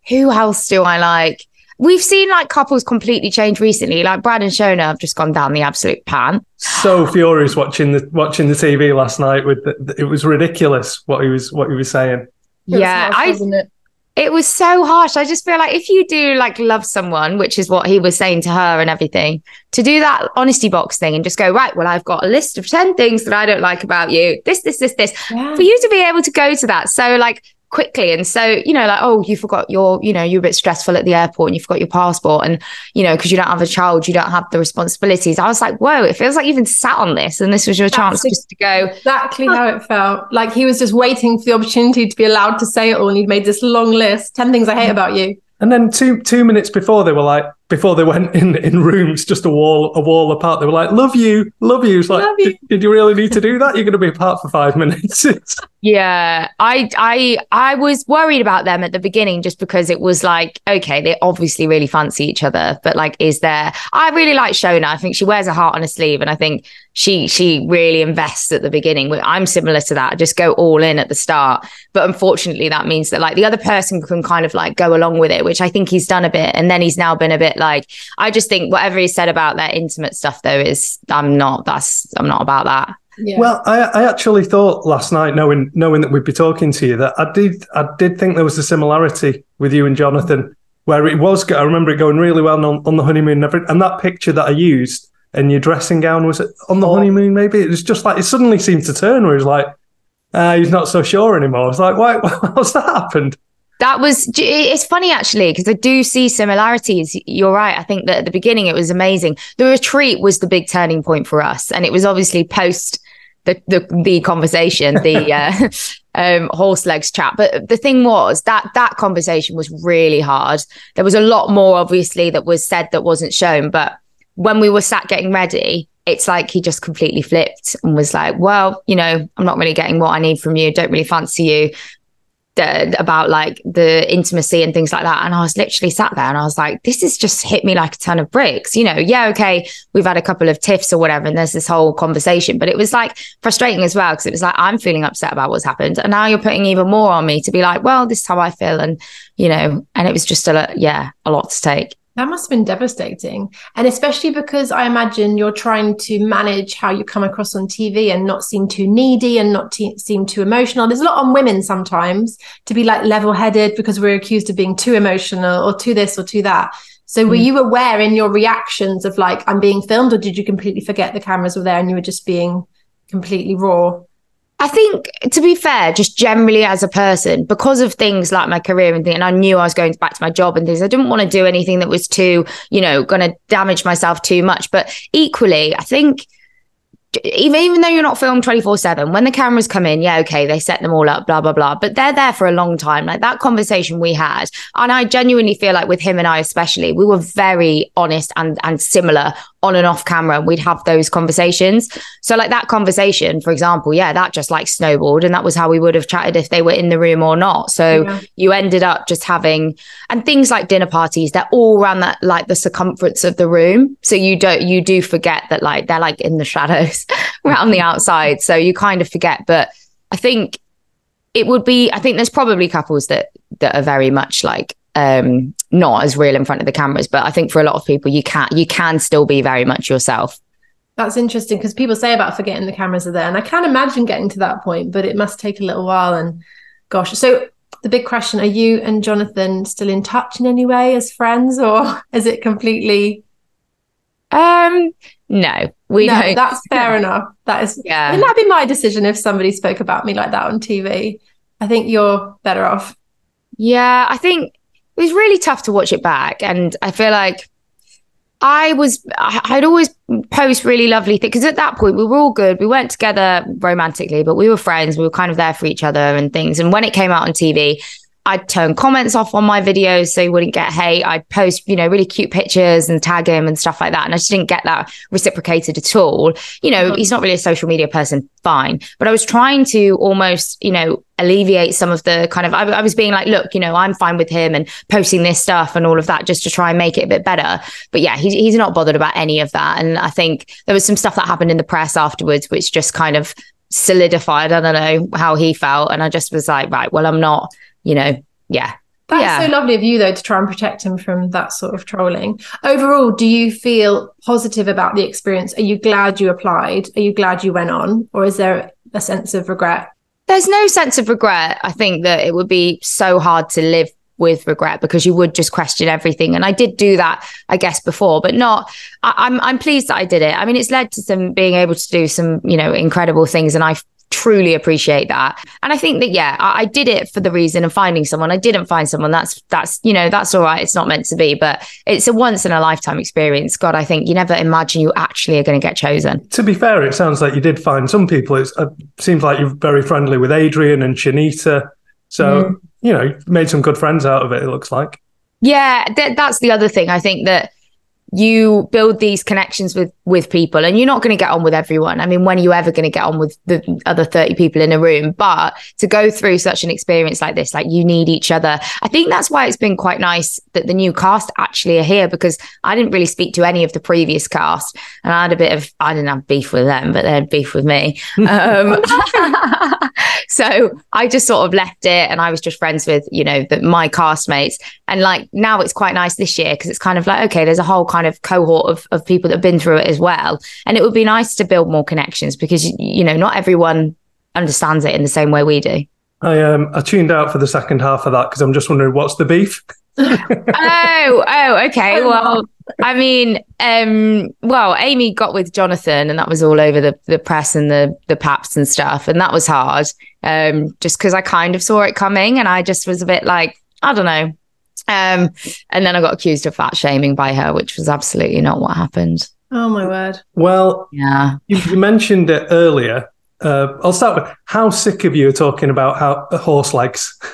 [SPEAKER 7] who else do I like? We've seen like couples completely change recently. Like Brad and Shona have just gone down the absolute pan.
[SPEAKER 1] So furious watching the watching the TV last night. With the, it was ridiculous what he was what he was saying.
[SPEAKER 7] Yeah, I
[SPEAKER 2] it?
[SPEAKER 7] it was so harsh. I just feel like if you do like love someone, which is what he was saying to her and everything, to do that honesty box thing and just go, right, well, I've got a list of 10 things that I don't like about you. This, this, this, this.
[SPEAKER 2] Yeah.
[SPEAKER 7] For you to be able to go to that so like quickly and so, you know, like, oh, you forgot your, you know, you're a bit stressful at the airport and you forgot your passport and, you know, because you don't have a child, you don't have the responsibilities. I was like, whoa, it feels like you've been sat on this and this was your chance
[SPEAKER 2] That's
[SPEAKER 7] just to go,
[SPEAKER 2] Exactly how it felt. Like he was just waiting for the opportunity to be allowed to say it all, and he'd made this long list: ten things I hate mm. about you.
[SPEAKER 1] And then two two minutes before they were like before they went in in rooms just a wall a wall apart. They were like, "Love you, love you." It's like,
[SPEAKER 2] you.
[SPEAKER 1] Did, did you really need to do that? You're going to be apart for five minutes. (laughs)
[SPEAKER 7] Yeah, I I I was worried about them at the beginning just because it was like, okay, they obviously really fancy each other, but like, is there? I really like Shona. I think she wears a heart on her sleeve, and I think she she really invests at the beginning. I'm similar to that. I just go all in at the start, but unfortunately, that means that like the other person can kind of like go along with it, which I think he's done a bit, and then he's now been a bit like. I just think whatever he said about their intimate stuff, though, is I'm not. That's I'm not about that.
[SPEAKER 2] Yeah.
[SPEAKER 1] Well, I, I actually thought last night, knowing knowing that we'd be talking to you, that I did I did think there was a similarity with you and Jonathan, where it was. I remember it going really well on, on the honeymoon, and, every, and that picture that I used in your dressing gown was it on the
[SPEAKER 2] Oh.
[SPEAKER 1] honeymoon? Maybe it was just like it suddenly seemed to turn, where it was like, uh, he's not so sure anymore. I was like, why? (laughs) What's that happened?
[SPEAKER 7] That was, it's funny actually, because I do see similarities. You're right. I think that at the beginning it was amazing. The retreat was the big turning point for us. And it was obviously post the, the, the conversation, the (laughs) uh, um, horse legs chat. But the thing was that that conversation was really hard. There was a lot more, obviously, that was said that wasn't shown. But when we were sat getting ready, it's like he just completely flipped and was like, well, you know, I'm not really getting what I need from you. Don't really fancy you about like the intimacy and things like that. And I was literally sat there and I was like, this has just hit me like a ton of bricks. You know, yeah, okay, we've had a couple of tiffs or whatever, and there's this whole conversation, but it was like frustrating as well because it was like, I'm feeling upset about what's happened. And now you're putting even more on me to be like, well, this is how I feel. And, you know, and it was just a, yeah, a lot to take.
[SPEAKER 2] That must have been devastating. And especially because I imagine you're trying to manage how you come across on TV and not seem too needy and not te- seem too emotional. There's a lot on women sometimes to be like level headed because we're accused of being too emotional or too this or too that. So were hmm. you aware in your reactions of like, I'm being filmed, or did you completely forget the cameras were there and you were just being completely raw?
[SPEAKER 7] I think, to be fair, just generally as a person, because of things like my career and things, and I knew I was going back to my job and things, I didn't want to do anything that was too, you know, going to damage myself too much. But equally, I think even even though you're not filmed 24 7 when the cameras come in yeah okay they set them all up blah blah blah but they're there for a long time. Like that conversation we had and i genuinely feel like with him and i especially we were very honest and and similar on and off camera we'd have those conversations. So like that conversation for example yeah that just like snowballed and that was how we would have chatted if they were in the room or not. So
[SPEAKER 2] Yeah.
[SPEAKER 7] you ended up just having and things like dinner parties they're all around that like the circumference of the room. So you don't you do forget that like they're like in the shadows (laughs) around the outside so you kind of forget but i think it would be i think there's probably couples that that are very much like um not as real in front of the cameras but i think for a lot of people you can you can still be very much yourself
[SPEAKER 2] That's interesting because people say about forgetting the cameras are there. And I can't imagine getting to that point, but it must take a little while. And gosh, so the big question are you and Jonathan still in touch in any way as friends, or (laughs) is it completely
[SPEAKER 7] Um, no, we
[SPEAKER 2] no,
[SPEAKER 7] don't.
[SPEAKER 2] that's fair enough. That is,
[SPEAKER 7] Yeah.
[SPEAKER 2] Wouldn't that be my decision if somebody spoke about me like that on TV? I think you're better off.
[SPEAKER 7] Yeah, I think it was really tough to watch it back, and I feel like I was I'd always post really lovely things because at that point we were all good. We weren't together romantically, but we were friends. We were kind of there for each other and things. And when it came out on TV, I'd turn comments off on my videos so he wouldn't get hate. I'd post, you know, really cute pictures and tag him and stuff like that. And I just didn't get that reciprocated at all. You know, mm-hmm. he's not really a social media person, fine. But I was trying to almost, you know, alleviate some of the kind of, I, I was being like, look, you know, I'm fine with him and posting this stuff and all of that just to try and make it a bit better. But yeah, he's, he's not bothered about any of that. And I think there was some stuff that happened in the press afterwards, which just kind of solidified, I don't know how he felt. And I just was like, right, well, I'm not, you know, yeah.
[SPEAKER 2] That's
[SPEAKER 7] yeah.
[SPEAKER 2] so lovely of you, though, to try and protect him from that sort of trolling. Overall, do you feel positive about the experience? Are you glad you applied? Are you glad you went on? Or is there a sense of regret?
[SPEAKER 7] There's no sense of regret. I think that it would be so hard to live with regret because you would just question everything. And I did do that, I guess, before, but not. I, I'm I'm pleased that I did it. I mean, it's led to some being able to do some, you know, incredible things, and I truly appreciate that. And I think that yeah, I, I did it for the reason of finding someone. I didn't find someone. That's that's you know that's all right. It's not meant to be, but it's a once in a lifetime experience. God, I think you never imagine you actually are going to get chosen.
[SPEAKER 1] To be fair, it sounds like you did find some people. It uh, seems like you're very friendly with Adrian and Shanita. So, you know, made some good friends out of it, it looks like.
[SPEAKER 7] Yeah, th- that's the other thing. I think that you build these connections with with people and you're not going to get on with everyone. I mean when are you ever going to get on with the other 30 people in a room? But to go through such an experience like this like you need each other. I think that's why it's been quite nice that the new cast actually are here because i didn't really speak to any of the previous cast and i had a bit of i didn't have beef with them but they had beef with me. Um, (laughs) so i just sort of left it and i was just friends with you know the, my castmates. And like now it's quite nice this year because it's kind of like okay there's a whole kind of cohort of, of people that have been through it as well. And it would be nice to build more connections because you know not everyone understands it in the same way we do.
[SPEAKER 1] I um I tuned out for the second half of that because I'm just wondering what's the beef. (laughs) (laughs)
[SPEAKER 7] oh oh okay. Well i mean um well amy got with jonathan and that was all over the the press and the the paps and stuff and that was hard um just because i kind of saw it coming and i just was a bit like i don't know. Um and then i got accused of fat shaming by her which was absolutely not what happened
[SPEAKER 2] Oh, my word.
[SPEAKER 1] Well,
[SPEAKER 7] yeah
[SPEAKER 1] you, you mentioned it earlier. Uh, I'll start with how sick of you are talking about how a horse likes. (laughs)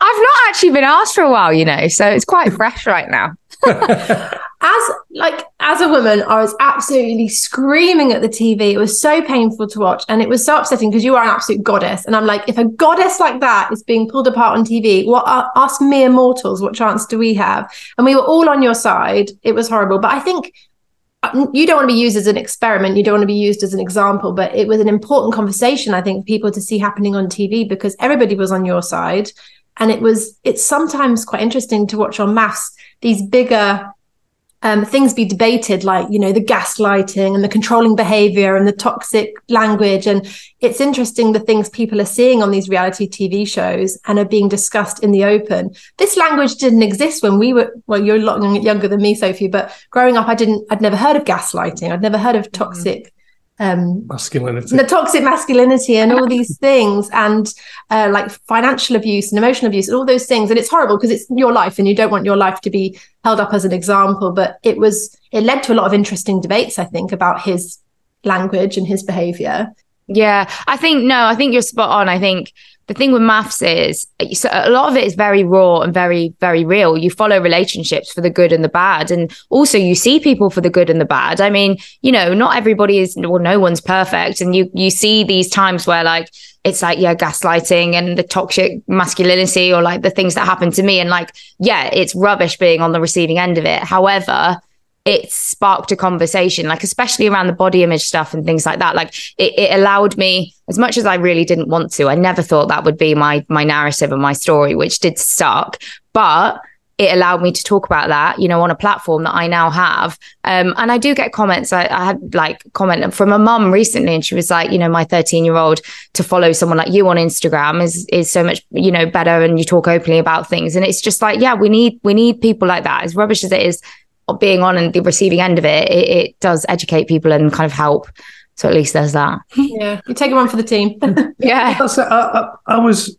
[SPEAKER 7] i've not actually been asked for a while you know so it's quite fresh right now (laughs)
[SPEAKER 2] As like as a woman, I was absolutely screaming at the TV. It was so painful to watch, and it was so upsetting because you are an absolute goddess. And I'm like, if a goddess like that is being pulled apart on TV, what are us mere mortals? What chance do we have? And we were all on your side. It was horrible, but I think Uh, you don't want to be used as an experiment. You don't want to be used as an example, but it was an important conversation, I think, for people to see happening on TV because everybody was on your side. And it was, it's sometimes quite interesting to watch on MAFS, these bigger um, things be debated, like, you know, the gaslighting and the controlling behavior and the toxic language. And it's interesting the things people are seeing on these reality TV shows and are being discussed in the open. This language didn't exist when we were, well, you're a lot younger than me, Sophie, but growing up, I didn't, I'd never heard of gaslighting. I'd never heard of toxic um
[SPEAKER 1] Masculinity.
[SPEAKER 2] the toxic masculinity and all these things and uh, like financial abuse and emotional abuse and all those things and it's horrible because it's your life and you don't want your life to be held up as an example but it was it led to a lot of interesting debates i think about his language and his behavior
[SPEAKER 7] Yeah, I think no, I think you're spot on. I think the thing with MAFS is so a lot of it is very raw and very very real. You follow relationships for the good and the bad, and also you see people for the good and the bad. I mean, you know, not everybody is well, no one's perfect, and you you see these times where like it's like yeah gaslighting and the toxic masculinity or like the things that happen to me and like yeah it's rubbish being on the receiving end of it however it sparked a conversation, like especially around the body image stuff and things like that. Like it, it allowed me, as much as I really didn't want to, I never thought that would be my my narrative and my story, which did suck, But it allowed me to talk about that, you know, on a platform that I now have. Um, and I do get comments. I, I had like comment from a mum recently, and she was like, you know, my 13 year old to follow someone like you on Instagram is is so much, you know, better, and you talk openly about things. And it's just like, yeah, we need we need people like that. As rubbish as it is being on and the receiving end of it, it, it does educate people and kind of help. So at least there's that. (laughs)
[SPEAKER 2] Yeah, you take one for the team. (laughs)
[SPEAKER 7] yeah.
[SPEAKER 1] That's. I, I, I was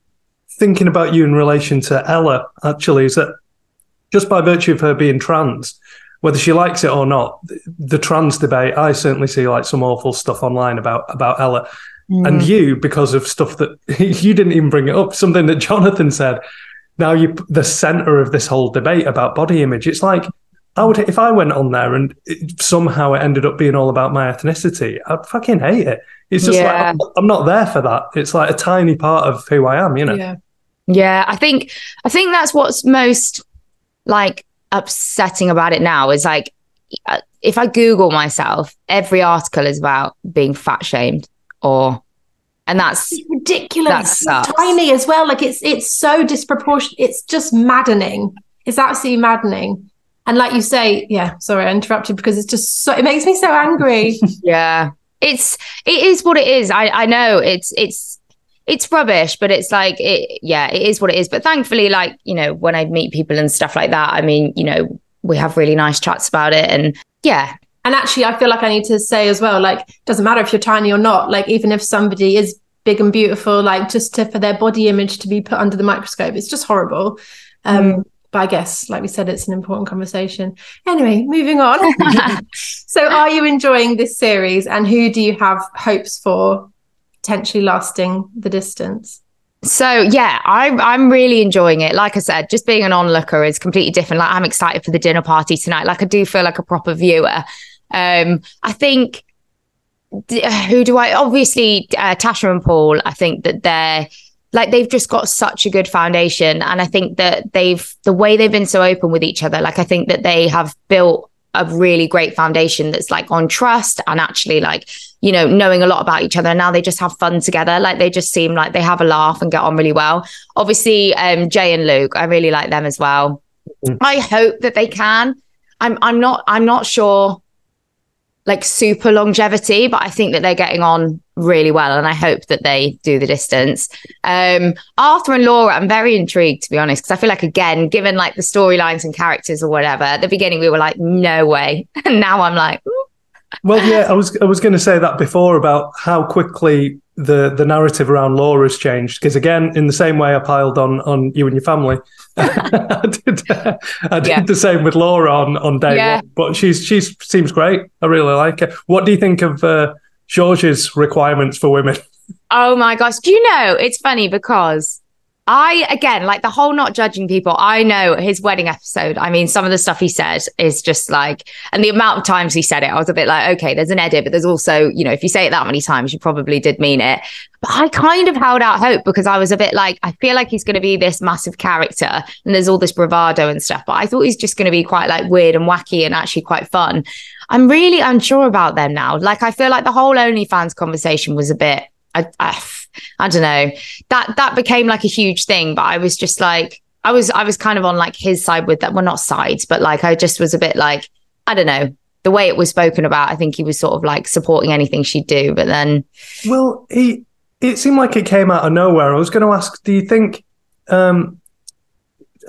[SPEAKER 1] thinking about you in relation to Ella, actually, is that just by virtue of her being trans, whether she likes it or not, the trans debate, I certainly see like some awful stuff online about about Ella.
[SPEAKER 7] Mm.
[SPEAKER 1] And you, because of stuff that (laughs) you didn't even bring it up, something that Jonathan said. Now you the center of this whole debate about body image. It's like I would if I went on there and it, somehow it ended up being all about my ethnicity, I'd fucking hate it. It's just like I'm, I'm not there for that. It's like a tiny part of who I am, you know.
[SPEAKER 2] Yeah.
[SPEAKER 7] Yeah, I think I think that's what's most like upsetting about it now is like uh, if I Google myself, every article is about being fat shamed or and that's
[SPEAKER 2] It's ridiculous.
[SPEAKER 7] That sucks.
[SPEAKER 2] tiny as well. Like it's it's so disproportionate. It's just maddening. It's absolutely maddening. And like you say, yeah, sorry, I interrupted because it's just so it makes me so angry. (laughs)
[SPEAKER 7] yeah. It's it is what it is. I I know it's it's it's rubbish, but it's like it yeah, it is what it is. But thankfully, like, you know, when I meet people and stuff like that, I mean, you know, we have really nice chats about it and yeah,
[SPEAKER 2] and actually I feel like I need to say as well, like, doesn't matter if you're tiny or not, like even if somebody is big and beautiful, like just to for their body image to be put under the microscope, it's just horrible. Um but I guess, like we said, it's an important conversation. Anyway, moving on. (laughs) so, are you enjoying this series, and who do you have hopes for potentially lasting the distance?
[SPEAKER 7] So yeah, I'm I'm really enjoying it. Like I said, just being an onlooker is completely different. Like I'm excited for the dinner party tonight. Like I do feel like a proper viewer. Um, I think who do I obviously uh, Tasha and Paul. I think that they're like they've just got such a good foundation, and I think that they've the way they've been so open with each other. Like I think that they have built a really great foundation that's like on trust and actually like you know knowing a lot about each other. And now they just have fun together. Like they just seem like they have a laugh and get on really well. Obviously um jay and luke i really like them as well. I hope that they can. I'm i'm not i'm not sure like super longevity but i think that they're getting on really well and i hope that they do the distance um arthur and laura i'm very intrigued to be honest because i feel like again given like the storylines and characters or whatever at the beginning we were like no way (laughs) and now i'm like "Ooh."
[SPEAKER 1] Well, yeah, I was I was going to say that before about how quickly the the narrative around Laura has changed. Because again, in the same way I piled on on you and your family, (laughs) (laughs) I did uh, I did
[SPEAKER 7] Yeah.
[SPEAKER 1] the same with Laura on on day
[SPEAKER 7] Yeah.
[SPEAKER 1] one. But she's she's seems great. I really like her. What do you think of uh, George's requirements for women?
[SPEAKER 7] Oh my gosh. Do you know? It's funny because I, again, like the whole not judging people, I know his wedding episode. I mean, some of the stuff he said is just like, and the amount of times he said it, I was a bit like, okay, there's an edit, but there's also, you know, if you say it that many times, you probably did mean it. But I kind of held out hope because I was a bit like, I feel like he's going to be this massive character and there's all this bravado and stuff, but I thought he's just going to be quite like weird and wacky and actually quite fun. I'm really unsure about them now. Like, I feel like the whole OnlyFans conversation was a bit, I, I, I don't know. That that became like a huge thing, but I was just like, I was I was kind of on like his side with that. Well, not sides, but like I just was a bit like, I don't know. The way it was spoken about, I think he was sort of like supporting anything she'd do. But then,
[SPEAKER 1] Well, he it seemed like it came out of nowhere. I was going to ask, do you think um,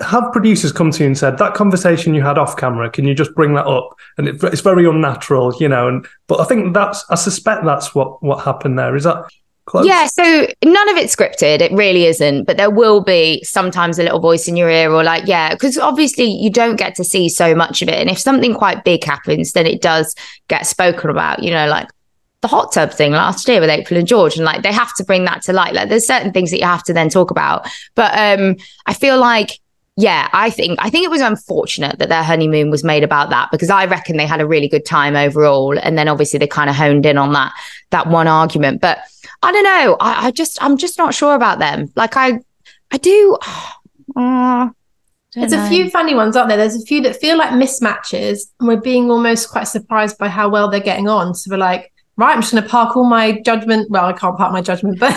[SPEAKER 1] have producers come to you and said that conversation you had off camera? Can you just bring that up? And it, it's very unnatural, you know. And but I think that's I suspect that's what what happened there. Is that close?
[SPEAKER 7] yeah. So none of it's scripted. It really isn't. But there will be sometimes a little voice in your ear, or like, yeah, because obviously you don't get to see so much of it. And if something quite big happens, then it does get spoken about. You know, like the hot tub thing last year with April and George, and like they have to bring that to light. Like there's certain things that you have to then talk about. But um, I feel like, yeah, I think I think it was unfortunate that their honeymoon was made about that because I reckon they had a really good time overall, and then obviously they kind of honed in on that that one argument. But I don't know. I, I just I'm just not sure about them. Like I I do. (sighs) Uh,
[SPEAKER 2] There's a few funny ones, aren't there? There's a few that feel like mismatches, and we're being almost quite surprised by how well they're getting on. So we're like, right, I'm just going to park all my judgment. Well, I can't park my judgment, but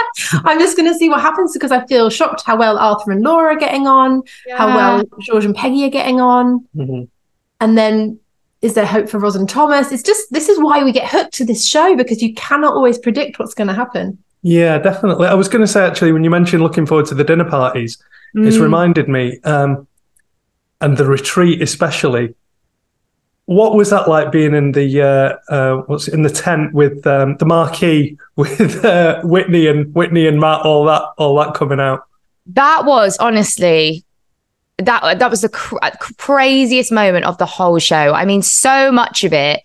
[SPEAKER 2] (laughs) I'm just going to see what happens because I feel shocked how well Arthur and Laura are getting on, how well George and Peggy are getting on.
[SPEAKER 1] Mhm.
[SPEAKER 2] And then is there hope for Ross and Thomas? It's just, this is why we get hooked to this show because you cannot always predict what's going to happen.
[SPEAKER 1] Yeah, definitely. I was going to say actually, when you mentioned looking forward to the dinner parties, it's
[SPEAKER 2] Mm.
[SPEAKER 1] reminded me, um, and the retreat especially. what was that like being in the uh, uh, what's it, in the tent with um, the marquee (laughs) with uh, Whitney and Whitney and Matt, all that, all that coming out?
[SPEAKER 7] That was honestly that that was the uh, cr- craziest moment of the whole show. I mean, so much of it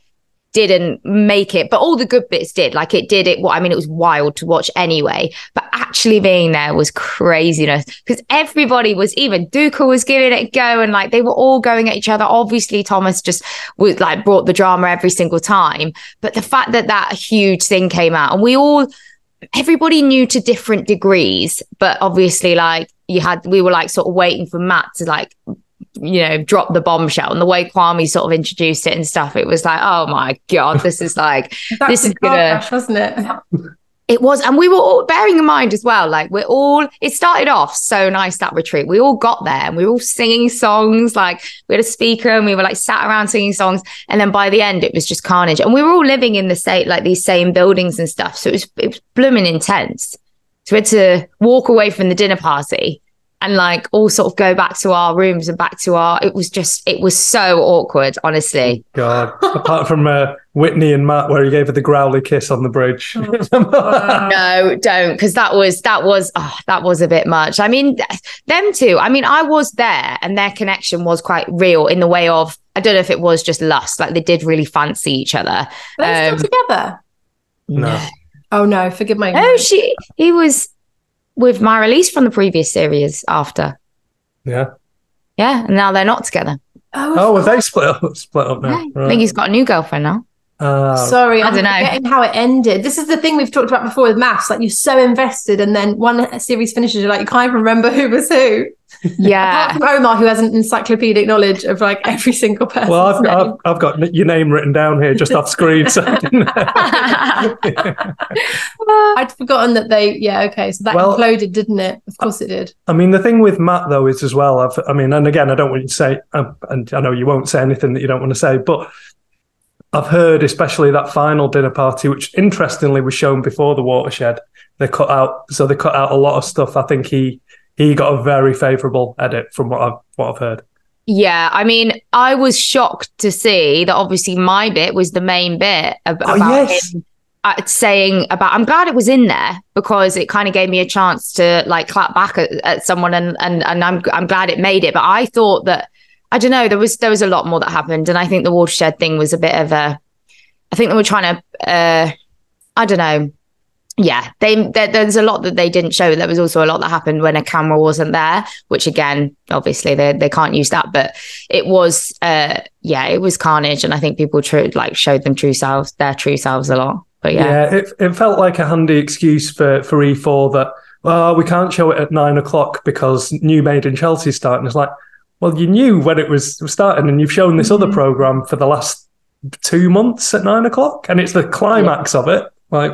[SPEAKER 7] didn't make it, but all the good bits did. Like it did it. Well, I mean, it was wild to watch anyway, but actually being there was craziness because everybody was even Duka was giving it a go and like they were all going at each other. Obviously, Thomas just was like brought the drama every single time. But the fact that that huge thing came out and we all, everybody knew to different degrees, but obviously, like you had, we were like sort of waiting for Matt to like you know, drop the bombshell and the way Kwame sort of introduced it and stuff, it was like, oh my God, this is like, (laughs) this is gonna,
[SPEAKER 2] crash, wasn't it?
[SPEAKER 7] It was, and we were all bearing in mind as well, like we're all, it started off so nice that retreat. We all got there and we were all singing songs, like we had a speaker and we were like sat around singing songs. And then by the end, it was just carnage. And we were all living in the state, like these same buildings and stuff. So it was, it was blooming intense. So we had to walk away from the dinner party and like all sort of go back to our rooms and back to our it was just it was so awkward honestly.
[SPEAKER 1] God. Apart from uh, whitney and matt where he gave her the growly kiss on the bridge.
[SPEAKER 7] Oh, (laughs) no don't because that was that was oh, that was a bit much. I mean them two i mean i was there and their connection was quite real in the way of i don't know if it was just lust like they did really fancy each other.
[SPEAKER 2] They um, still together
[SPEAKER 1] no
[SPEAKER 2] oh no forgive my
[SPEAKER 7] oh she he was with my release from the previous series after.
[SPEAKER 1] Yeah.
[SPEAKER 7] Yeah, and now they're not together.
[SPEAKER 2] Oh,
[SPEAKER 1] oh well, they split up, split up now. Yeah,
[SPEAKER 7] right. I think he's got a new girlfriend now.
[SPEAKER 1] Uh,
[SPEAKER 2] Sorry,
[SPEAKER 7] I
[SPEAKER 2] I'm
[SPEAKER 7] don't know.
[SPEAKER 2] forgetting how it ended. This is the thing we've talked about before with MAFS. Like you're so invested, and then one series finishes, you're like you can't even remember who was who.
[SPEAKER 7] Yeah.
[SPEAKER 2] Apart from Omar, who has an encyclopedic knowledge of like every single person.
[SPEAKER 1] Well, I've, I've, I've, got your name written down here just off screen. So (laughs)
[SPEAKER 2] I'd forgotten that they, yeah, okay. So that well, imploded, didn't it? Of course it did.
[SPEAKER 1] I mean, the thing with Matt, though, is as well, I've, I mean, and again, I don't want you to say, um, and I know you won't say anything that you don't want to say, but I've heard, especially that final dinner party, which interestingly was shown before the watershed. They cut out, so they cut out a lot of stuff. I think he he got a very favourable edit from what I've what I've heard.
[SPEAKER 7] Yeah, I mean, I was shocked to see that. Obviously, my bit was the main bit
[SPEAKER 1] oh,
[SPEAKER 7] about
[SPEAKER 1] yes.
[SPEAKER 7] him uh, saying about. I'm glad it was in there because it kind of gave me a chance to like clap back at, at someone, and and and I'm I'm glad it made it. But I thought that I don't know. There was there was a lot more that happened, and I think the watershed thing was a bit of a. I think they were trying to. Uh, I don't know yeah, they there, there's a lot that they didn't show. There was also a lot that happened when a camera wasn't there, which again, obviously they they can't use that. But it was, uh, yeah, it was carnage, and I think people true like showed them true selves, their true selves a lot. But yeah,
[SPEAKER 1] yeah, it it felt like a handy excuse for for E4 that well we can't show it at nine o'clock because New Made in Chelsea starting. It's like, well, you knew when it was starting, and you've shown this mm-hmm. other program for the last two months at nine o'clock, and it's the climax yeah. of it, like.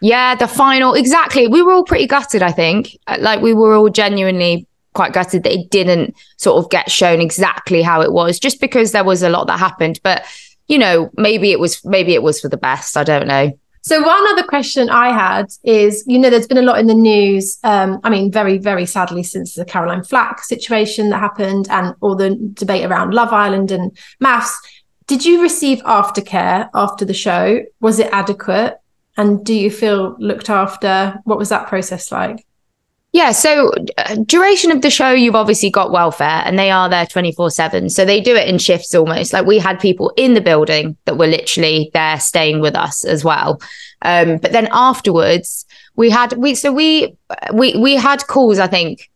[SPEAKER 7] Yeah, the final exactly. We were all pretty gutted, I think. Like we were all genuinely quite gutted that it didn't sort of get shown exactly how it was, just because there was a lot that happened. But you know, maybe it was maybe it was for the best. I don't know.
[SPEAKER 2] So one other question I had is, you know, there's been a lot in the news. Um, I mean, very, very sadly, since the Caroline Flack situation that happened and all the debate around Love Island and MAFS. Did you receive aftercare after the show? Was it adequate? And do you feel looked after? What was that process like?
[SPEAKER 7] Yeah, so uh, duration of the show, you've obviously got welfare and they are there 24 7. So they do it in shifts almost. Like we had people in the building that were literally there staying with us as well. Um, but then afterwards, we had, we, so we, we, we had calls, I think,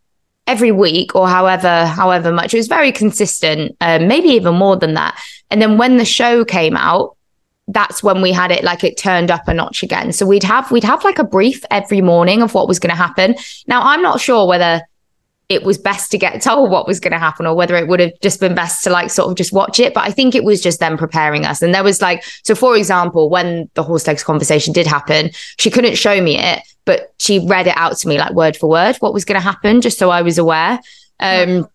[SPEAKER 7] every week or however, however much. It was very consistent, um, maybe even more than that. And then when the show came out, that's when we had it like it turned up a notch again. So we'd have we'd have like a brief every morning of what was going to happen. Now I'm not sure whether it was best to get (laughs) told what was going to happen or whether it would have just been best to like sort of just watch it. But I think it was just them preparing us. And there was like, so for example, when the horse legs conversation did happen, she couldn't show me it, but she read it out to me like word for word what was going to happen, just so I was aware. Um,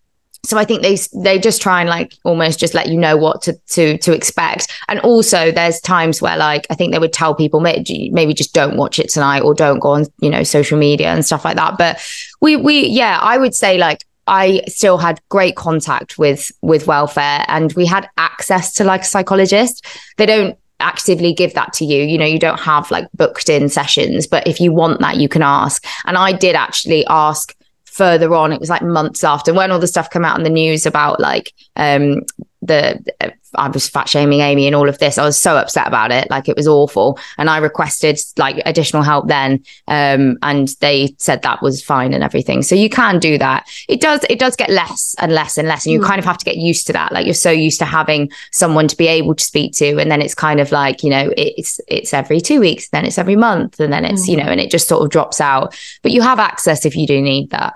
[SPEAKER 7] so I think they they just try and like almost just let you know what to to to expect. And also, there's times where like I think they would tell people maybe maybe just don't watch it tonight or don't go on you know social media and stuff like that. But we we yeah, I would say like I still had great contact with with welfare and we had access to like a psychologist. They don't actively give that to you. You know, you don't have like booked in sessions, but if you want that, you can ask. And I did actually ask further on. It was like months after when all the stuff came out in the news about like um the I was fat shaming Amy and all of this. I was so upset about it. Like it was awful. And I requested like additional help then. Um, and they said that was fine and everything. So you can do that. It does, it does get less and less and less. And you mm. kind of have to get used to that. Like you're so used to having someone to be able to speak to. And then it's kind of like, you know, it's, it's every two weeks, then it's every month, and then it's, mm. you know, and it just sort of drops out. But you have access if you do need that.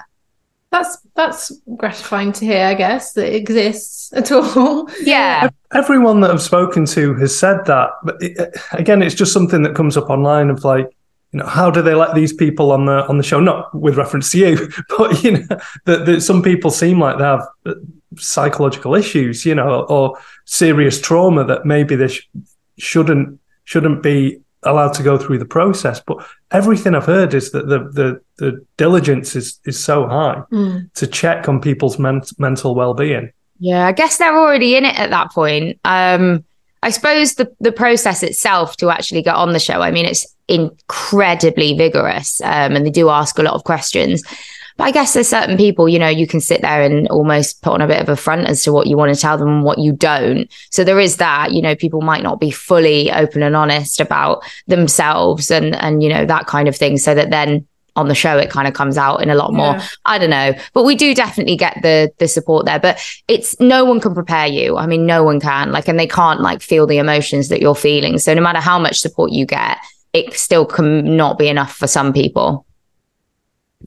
[SPEAKER 2] That's that's gratifying to hear, I guess, that it exists at all. (laughs)
[SPEAKER 7] Yeah.
[SPEAKER 1] Everyone that I've spoken to has said that. But it, uh, again, it's just something that comes up online of like, you know, how do they let these people on the on the show? Not with reference to you, (laughs) but you know, that, that some people seem like they have uh, psychological issues, you know, or serious trauma that maybe they sh- shouldn't shouldn't be allowed to go through the process. But everything I've heard is that the the, the diligence is is so high mm. to check on people's men- mental well being.
[SPEAKER 7] Yeah, I guess they're already in it at that point. Um, I suppose the the process itself to actually get on the show. I mean, it's incredibly vigorous, um, and they do ask a lot of questions. But I guess there's certain people, you know, you can sit there and almost put on a bit of a front as to what you want to tell them and what you don't. So there is that, you know, people might not be fully open and honest about themselves and and you know that kind of thing. So that then on the show it kind of comes out in a lot more. Yeah. i don't know. But we do definitely get the the support there. But it's no one can prepare you. I mean no one can. Like and they can't like feel the emotions that you're feeling. So no matter how much support you get it still can not be enough for some people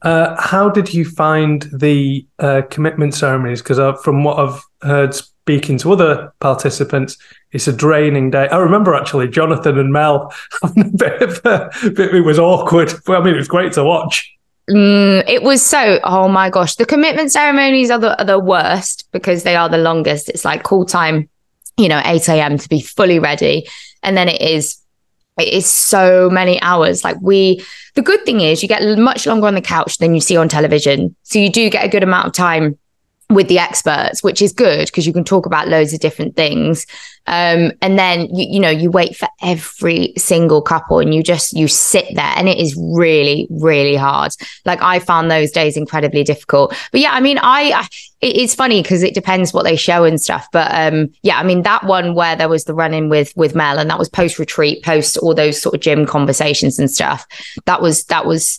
[SPEAKER 1] uh, how did you find the uh, commitment ceremonies? Because uh, from what I've heard speaking to other participants, it's a draining day. I remember actually Jonathan and Mel (laughs) bit of a, it was awkward. I mean, it was great to watch.
[SPEAKER 7] Mm, it was so. Oh my gosh, the commitment ceremonies are the are the worst because they are the longest. It's like call time, you know, eight a.m. to be fully ready, and then it is it is so many hours. Like we, the good thing is you get much longer on the couch than you see on television. So you do get a good amount of time with the experts, which is good because you can talk about loads of different things. Um, and then you, you know, you wait for every single couple and you just you sit there and it is really, really hard. Like I found those days incredibly difficult. But yeah, I mean, I, I it's funny because it depends what they show and stuff. But um, yeah, I mean that one where there was the run in with with Mel and that was post retreat, post all those sort of gym conversations and stuff. That was that was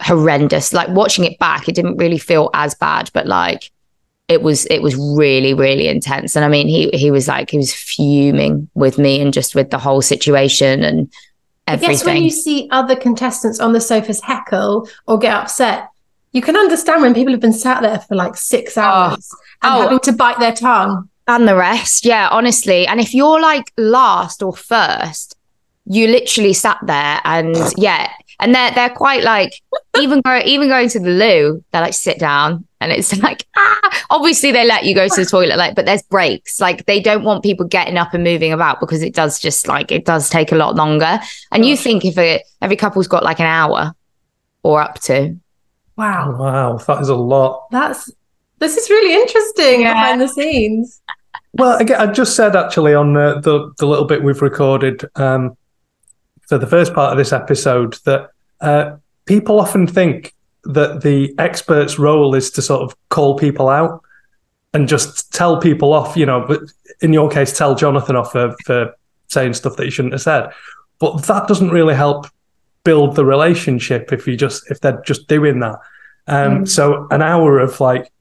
[SPEAKER 7] horrendous. Like watching it back, it didn't really feel as bad, but like it was it was really really intense and i mean he he was like he was fuming with me and just with the whole situation and everything. I guess
[SPEAKER 2] when you see other contestants on the sofas heckle or get upset you can understand when people have been sat there for like six oh. hours oh. and oh. having to bite their tongue
[SPEAKER 7] and the rest yeah honestly and if you're like last or first you literally sat there and yeah and they're they're quite like even go even going to the loo they like sit down. And it's (laughs) like ah! Obviously they let you go to the toilet like but there's breaks. Like they don't want people getting up and moving about because it does just like it does take a lot longer. And you think if it, every couple's got like an hour or up to.
[SPEAKER 2] Wow.
[SPEAKER 1] Wow. That is a lot.
[SPEAKER 2] That's this is really interesting yeah. behind the scenes.
[SPEAKER 1] Well again i just said actually on the, the, the little bit we've recorded um for the first part of this episode that uh, people often think that the expert's role is to sort of call people out and just tell people off, you know, but in your case, tell Jonathan off for, for saying stuff that he shouldn't have said. But that doesn't really help build the relationship if you just if they're just doing that. Um, mm. So an hour of like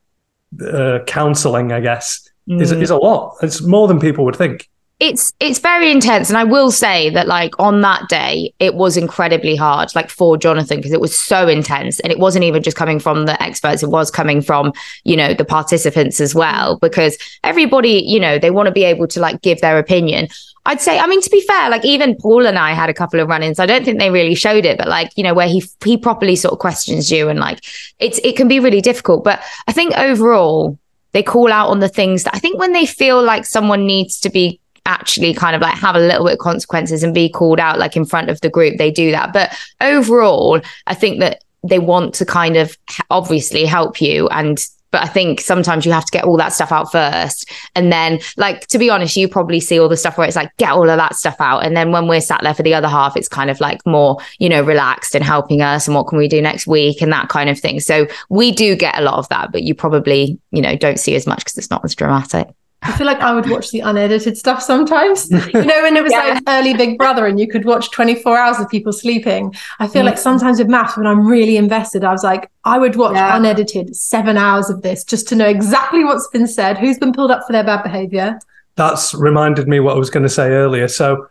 [SPEAKER 1] uh, counselling, I guess, mm. is is a lot. It's more than people would think
[SPEAKER 7] it's it's very intense and i will say that like on that day it was incredibly hard like for jonathan because it was so intense and it wasn't even just coming from the experts it was coming from you know the participants as well because everybody you know they want to be able to like give their opinion I'd say, I mean, to be fair, like even Paul and I had a couple of run-ins. I don't think they really showed it, but like, you know, where he he properly sort of questions you and like it's it can be really difficult. But I think overall, they call out on the things that I think when they feel like someone needs to be actually kind of like have a little bit of consequences and be called out like in front of the group they do that but overall i think that they want to kind of obviously help you and But I think sometimes you have to get all that stuff out first. And then, like, to be honest, you probably see all the stuff where it's like, get all of that stuff out. And then when we're sat there for the other half, it's kind of like more, you know, relaxed and helping us and what can we do next week and that kind of thing. So we do get a lot of that, but you probably, you know, don't see as much because it's not as dramatic.
[SPEAKER 2] I feel like I would watch the unedited stuff sometimes. You know, when it was (laughs)
[SPEAKER 7] Yeah.
[SPEAKER 2] like early Big Brother and you could watch 24 hours of people sleeping. I feel
[SPEAKER 7] Mm.
[SPEAKER 2] like sometimes with MAFS, when I'm really invested, I was like, I would watch
[SPEAKER 7] Yeah.
[SPEAKER 2] unedited seven hours of this just to know exactly what's been said, who's been pulled up for their bad behavior.
[SPEAKER 1] That's reminded me what I was going to say earlier. So,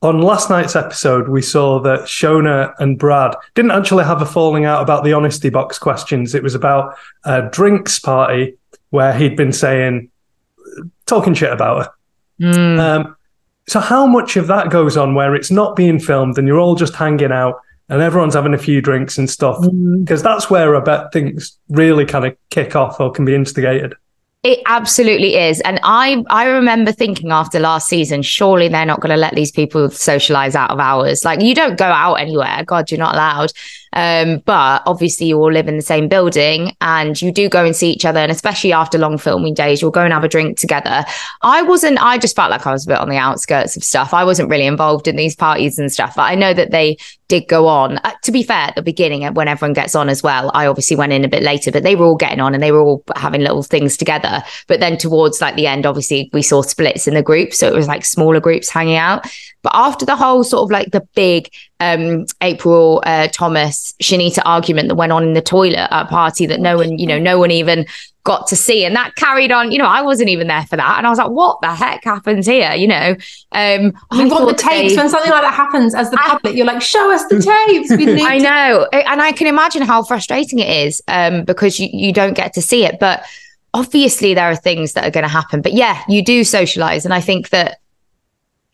[SPEAKER 1] on last night's episode, we saw that Shona and Brad didn't actually have a falling out about the honesty box questions. It was about a drinks party where he'd been saying, talking shit about her.
[SPEAKER 7] Mm.
[SPEAKER 1] Um, so, how much of that goes on where it's not being filmed and you're all just hanging out and everyone's having a few drinks and stuff? Because that's where I bet things really kind of kick off or can be instigated.
[SPEAKER 7] It absolutely is. And I I remember thinking after last season, surely they're not going to let these people socialize out of hours. Like you don't go out anywhere. God, you're not allowed. Um, but obviously you all live in the same building and you do go and see each other. And especially after long filming days, you'll go and have a drink together. I wasn't, I just felt like I was a bit on the outskirts of stuff. I wasn't really involved in these parties and stuff. But I know that they did go on. Uh, to be fair, at the beginning, uh, when everyone gets on as well, I obviously went in a bit later, but they were all getting on and they were all having little things together. But then towards like the end, obviously we saw splits in the group, so it was like smaller groups hanging out. But after the whole sort of like the big um, April uh, Thomas Shanita argument that went on in the toilet at a party that no one, you know, no one even got to see, and that carried on. You know, I wasn't even there for that, and I was like, "What the heck happens here?" You know, um,
[SPEAKER 2] We
[SPEAKER 7] I
[SPEAKER 2] want the tapes.
[SPEAKER 7] they-
[SPEAKER 2] when something like that happens as the public, you're like, show us the (laughs) tapes. We need
[SPEAKER 7] I know, and I can imagine how frustrating it is um, because you, you don't get to see it. But obviously, there are things that are going to happen. But yeah, you do socialize, and I think that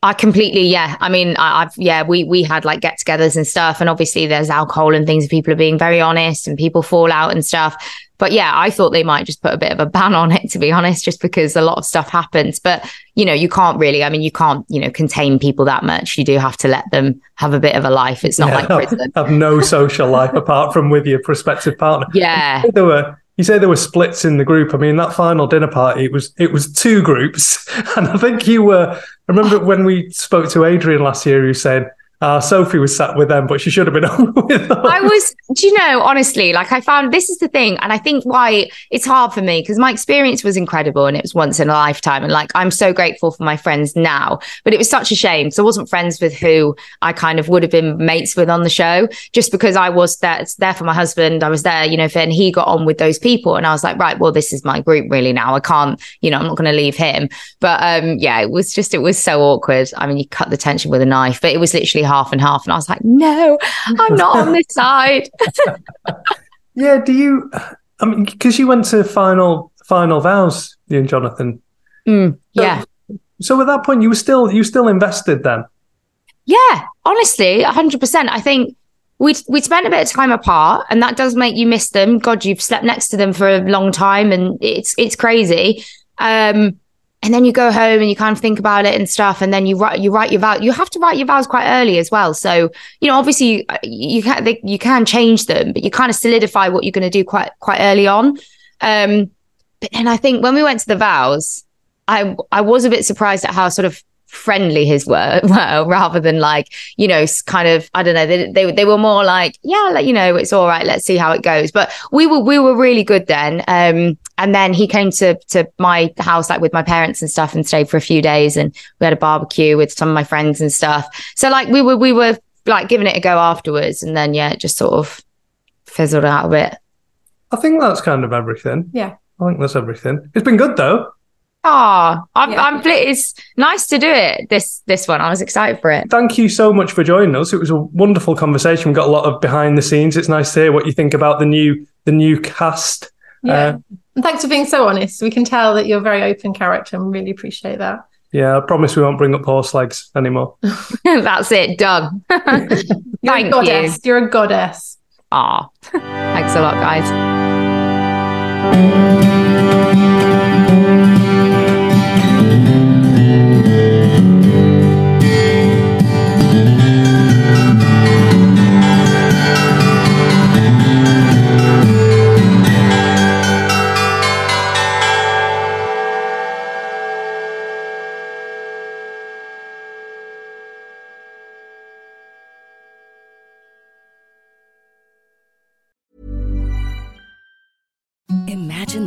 [SPEAKER 7] I completely, yeah. I mean, I, I've yeah, we we had like get-togethers and stuff, and obviously there's alcohol and things. and People are being very honest, and people fall out and stuff. But yeah, I thought they might just put a bit of a ban on it, to be honest, just because a lot of stuff happens. But you know, you can't really. I mean, you can't, you know, contain people that much. You do have to let them have a bit of a life. It's not
[SPEAKER 1] Yeah,
[SPEAKER 7] like prison. (laughs)
[SPEAKER 1] have no social life apart from with your prospective partner. (laughs)
[SPEAKER 7] Yeah.
[SPEAKER 1] There were you say there were splits in the group. I mean, that final dinner party it was it was two groups, (laughs) and I think you were. I remember oh. when we spoke to Adrian last year, he was saying, uh, "Sophie was sat with them, but she should have been (laughs) on with us."
[SPEAKER 7] I was, do you know, honestly, like I found this is the thing. And I think why it's hard for me because my experience was incredible and it was once in a lifetime. And like I'm so grateful for my friends now, but it was such a shame. So I wasn't friends with who I kind of would have been mates with on the show just because I was there, there for my husband. I was there, you know, and he got on with those people. And I was like, right, well, this is my group really now. I can't, you know, I'm not going to leave him. But um, yeah, it was just, it was so awkward. I mean, you cut the tension with a knife, but it was literally half and half. And I was like, no, I'm not on this (laughs) side. (laughs)
[SPEAKER 1] yeah. Do you? I mean, because you went to final final vows, you and Jonathan.
[SPEAKER 7] Mm, yeah.
[SPEAKER 1] So at that point, you were still you still invested then.
[SPEAKER 7] Yeah, honestly, hundred percent. I think we we spent a bit of time apart, and that does make you miss them. God, you've slept next to them for a long time, and it's it's crazy. Um, and then you go home and you kind of think about it and stuff, and then you write you write your vows. You have to write your vows quite early as well. So you know, obviously, you, you can they, you can change them, but you kind of solidify what you're going to do quite quite early on. Um, but then I think when we went to the vows, I I was a bit surprised at how sort of friendly his were, (laughs) were rather than like you know kind of I don't know they, they they were more like yeah like, you know it's all right let's see how it goes but we were we were really good then um and then he came to to my house like with my parents and stuff and stayed for a few days and we had a barbecue with some of my friends and stuff so like we were we were like giving it a go afterwards and then yeah it just sort of fizzled out a bit
[SPEAKER 1] I think that's kind of everything.
[SPEAKER 2] Yeah.
[SPEAKER 1] I think that's everything. It's been good though.
[SPEAKER 7] Ah, I'm, I'm. It's nice to do it. This this one, I was excited for it.
[SPEAKER 1] Thank you so much for joining us. It was a wonderful conversation. We got a lot of behind the scenes. It's nice to hear what you think about the new the new cast.
[SPEAKER 2] Yeah.
[SPEAKER 1] Uh,
[SPEAKER 2] and thanks for being so honest. We can tell that you're a very open character and we really appreciate that.
[SPEAKER 1] yeah, I promise we won't bring up horse legs anymore. (laughs)
[SPEAKER 7] That's it. Done. (laughs)
[SPEAKER 2] You're
[SPEAKER 7] Thank
[SPEAKER 2] a goddess.
[SPEAKER 7] you.
[SPEAKER 2] You're a goddess.
[SPEAKER 7] Ah, thanks a lot, guys.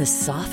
[SPEAKER 8] The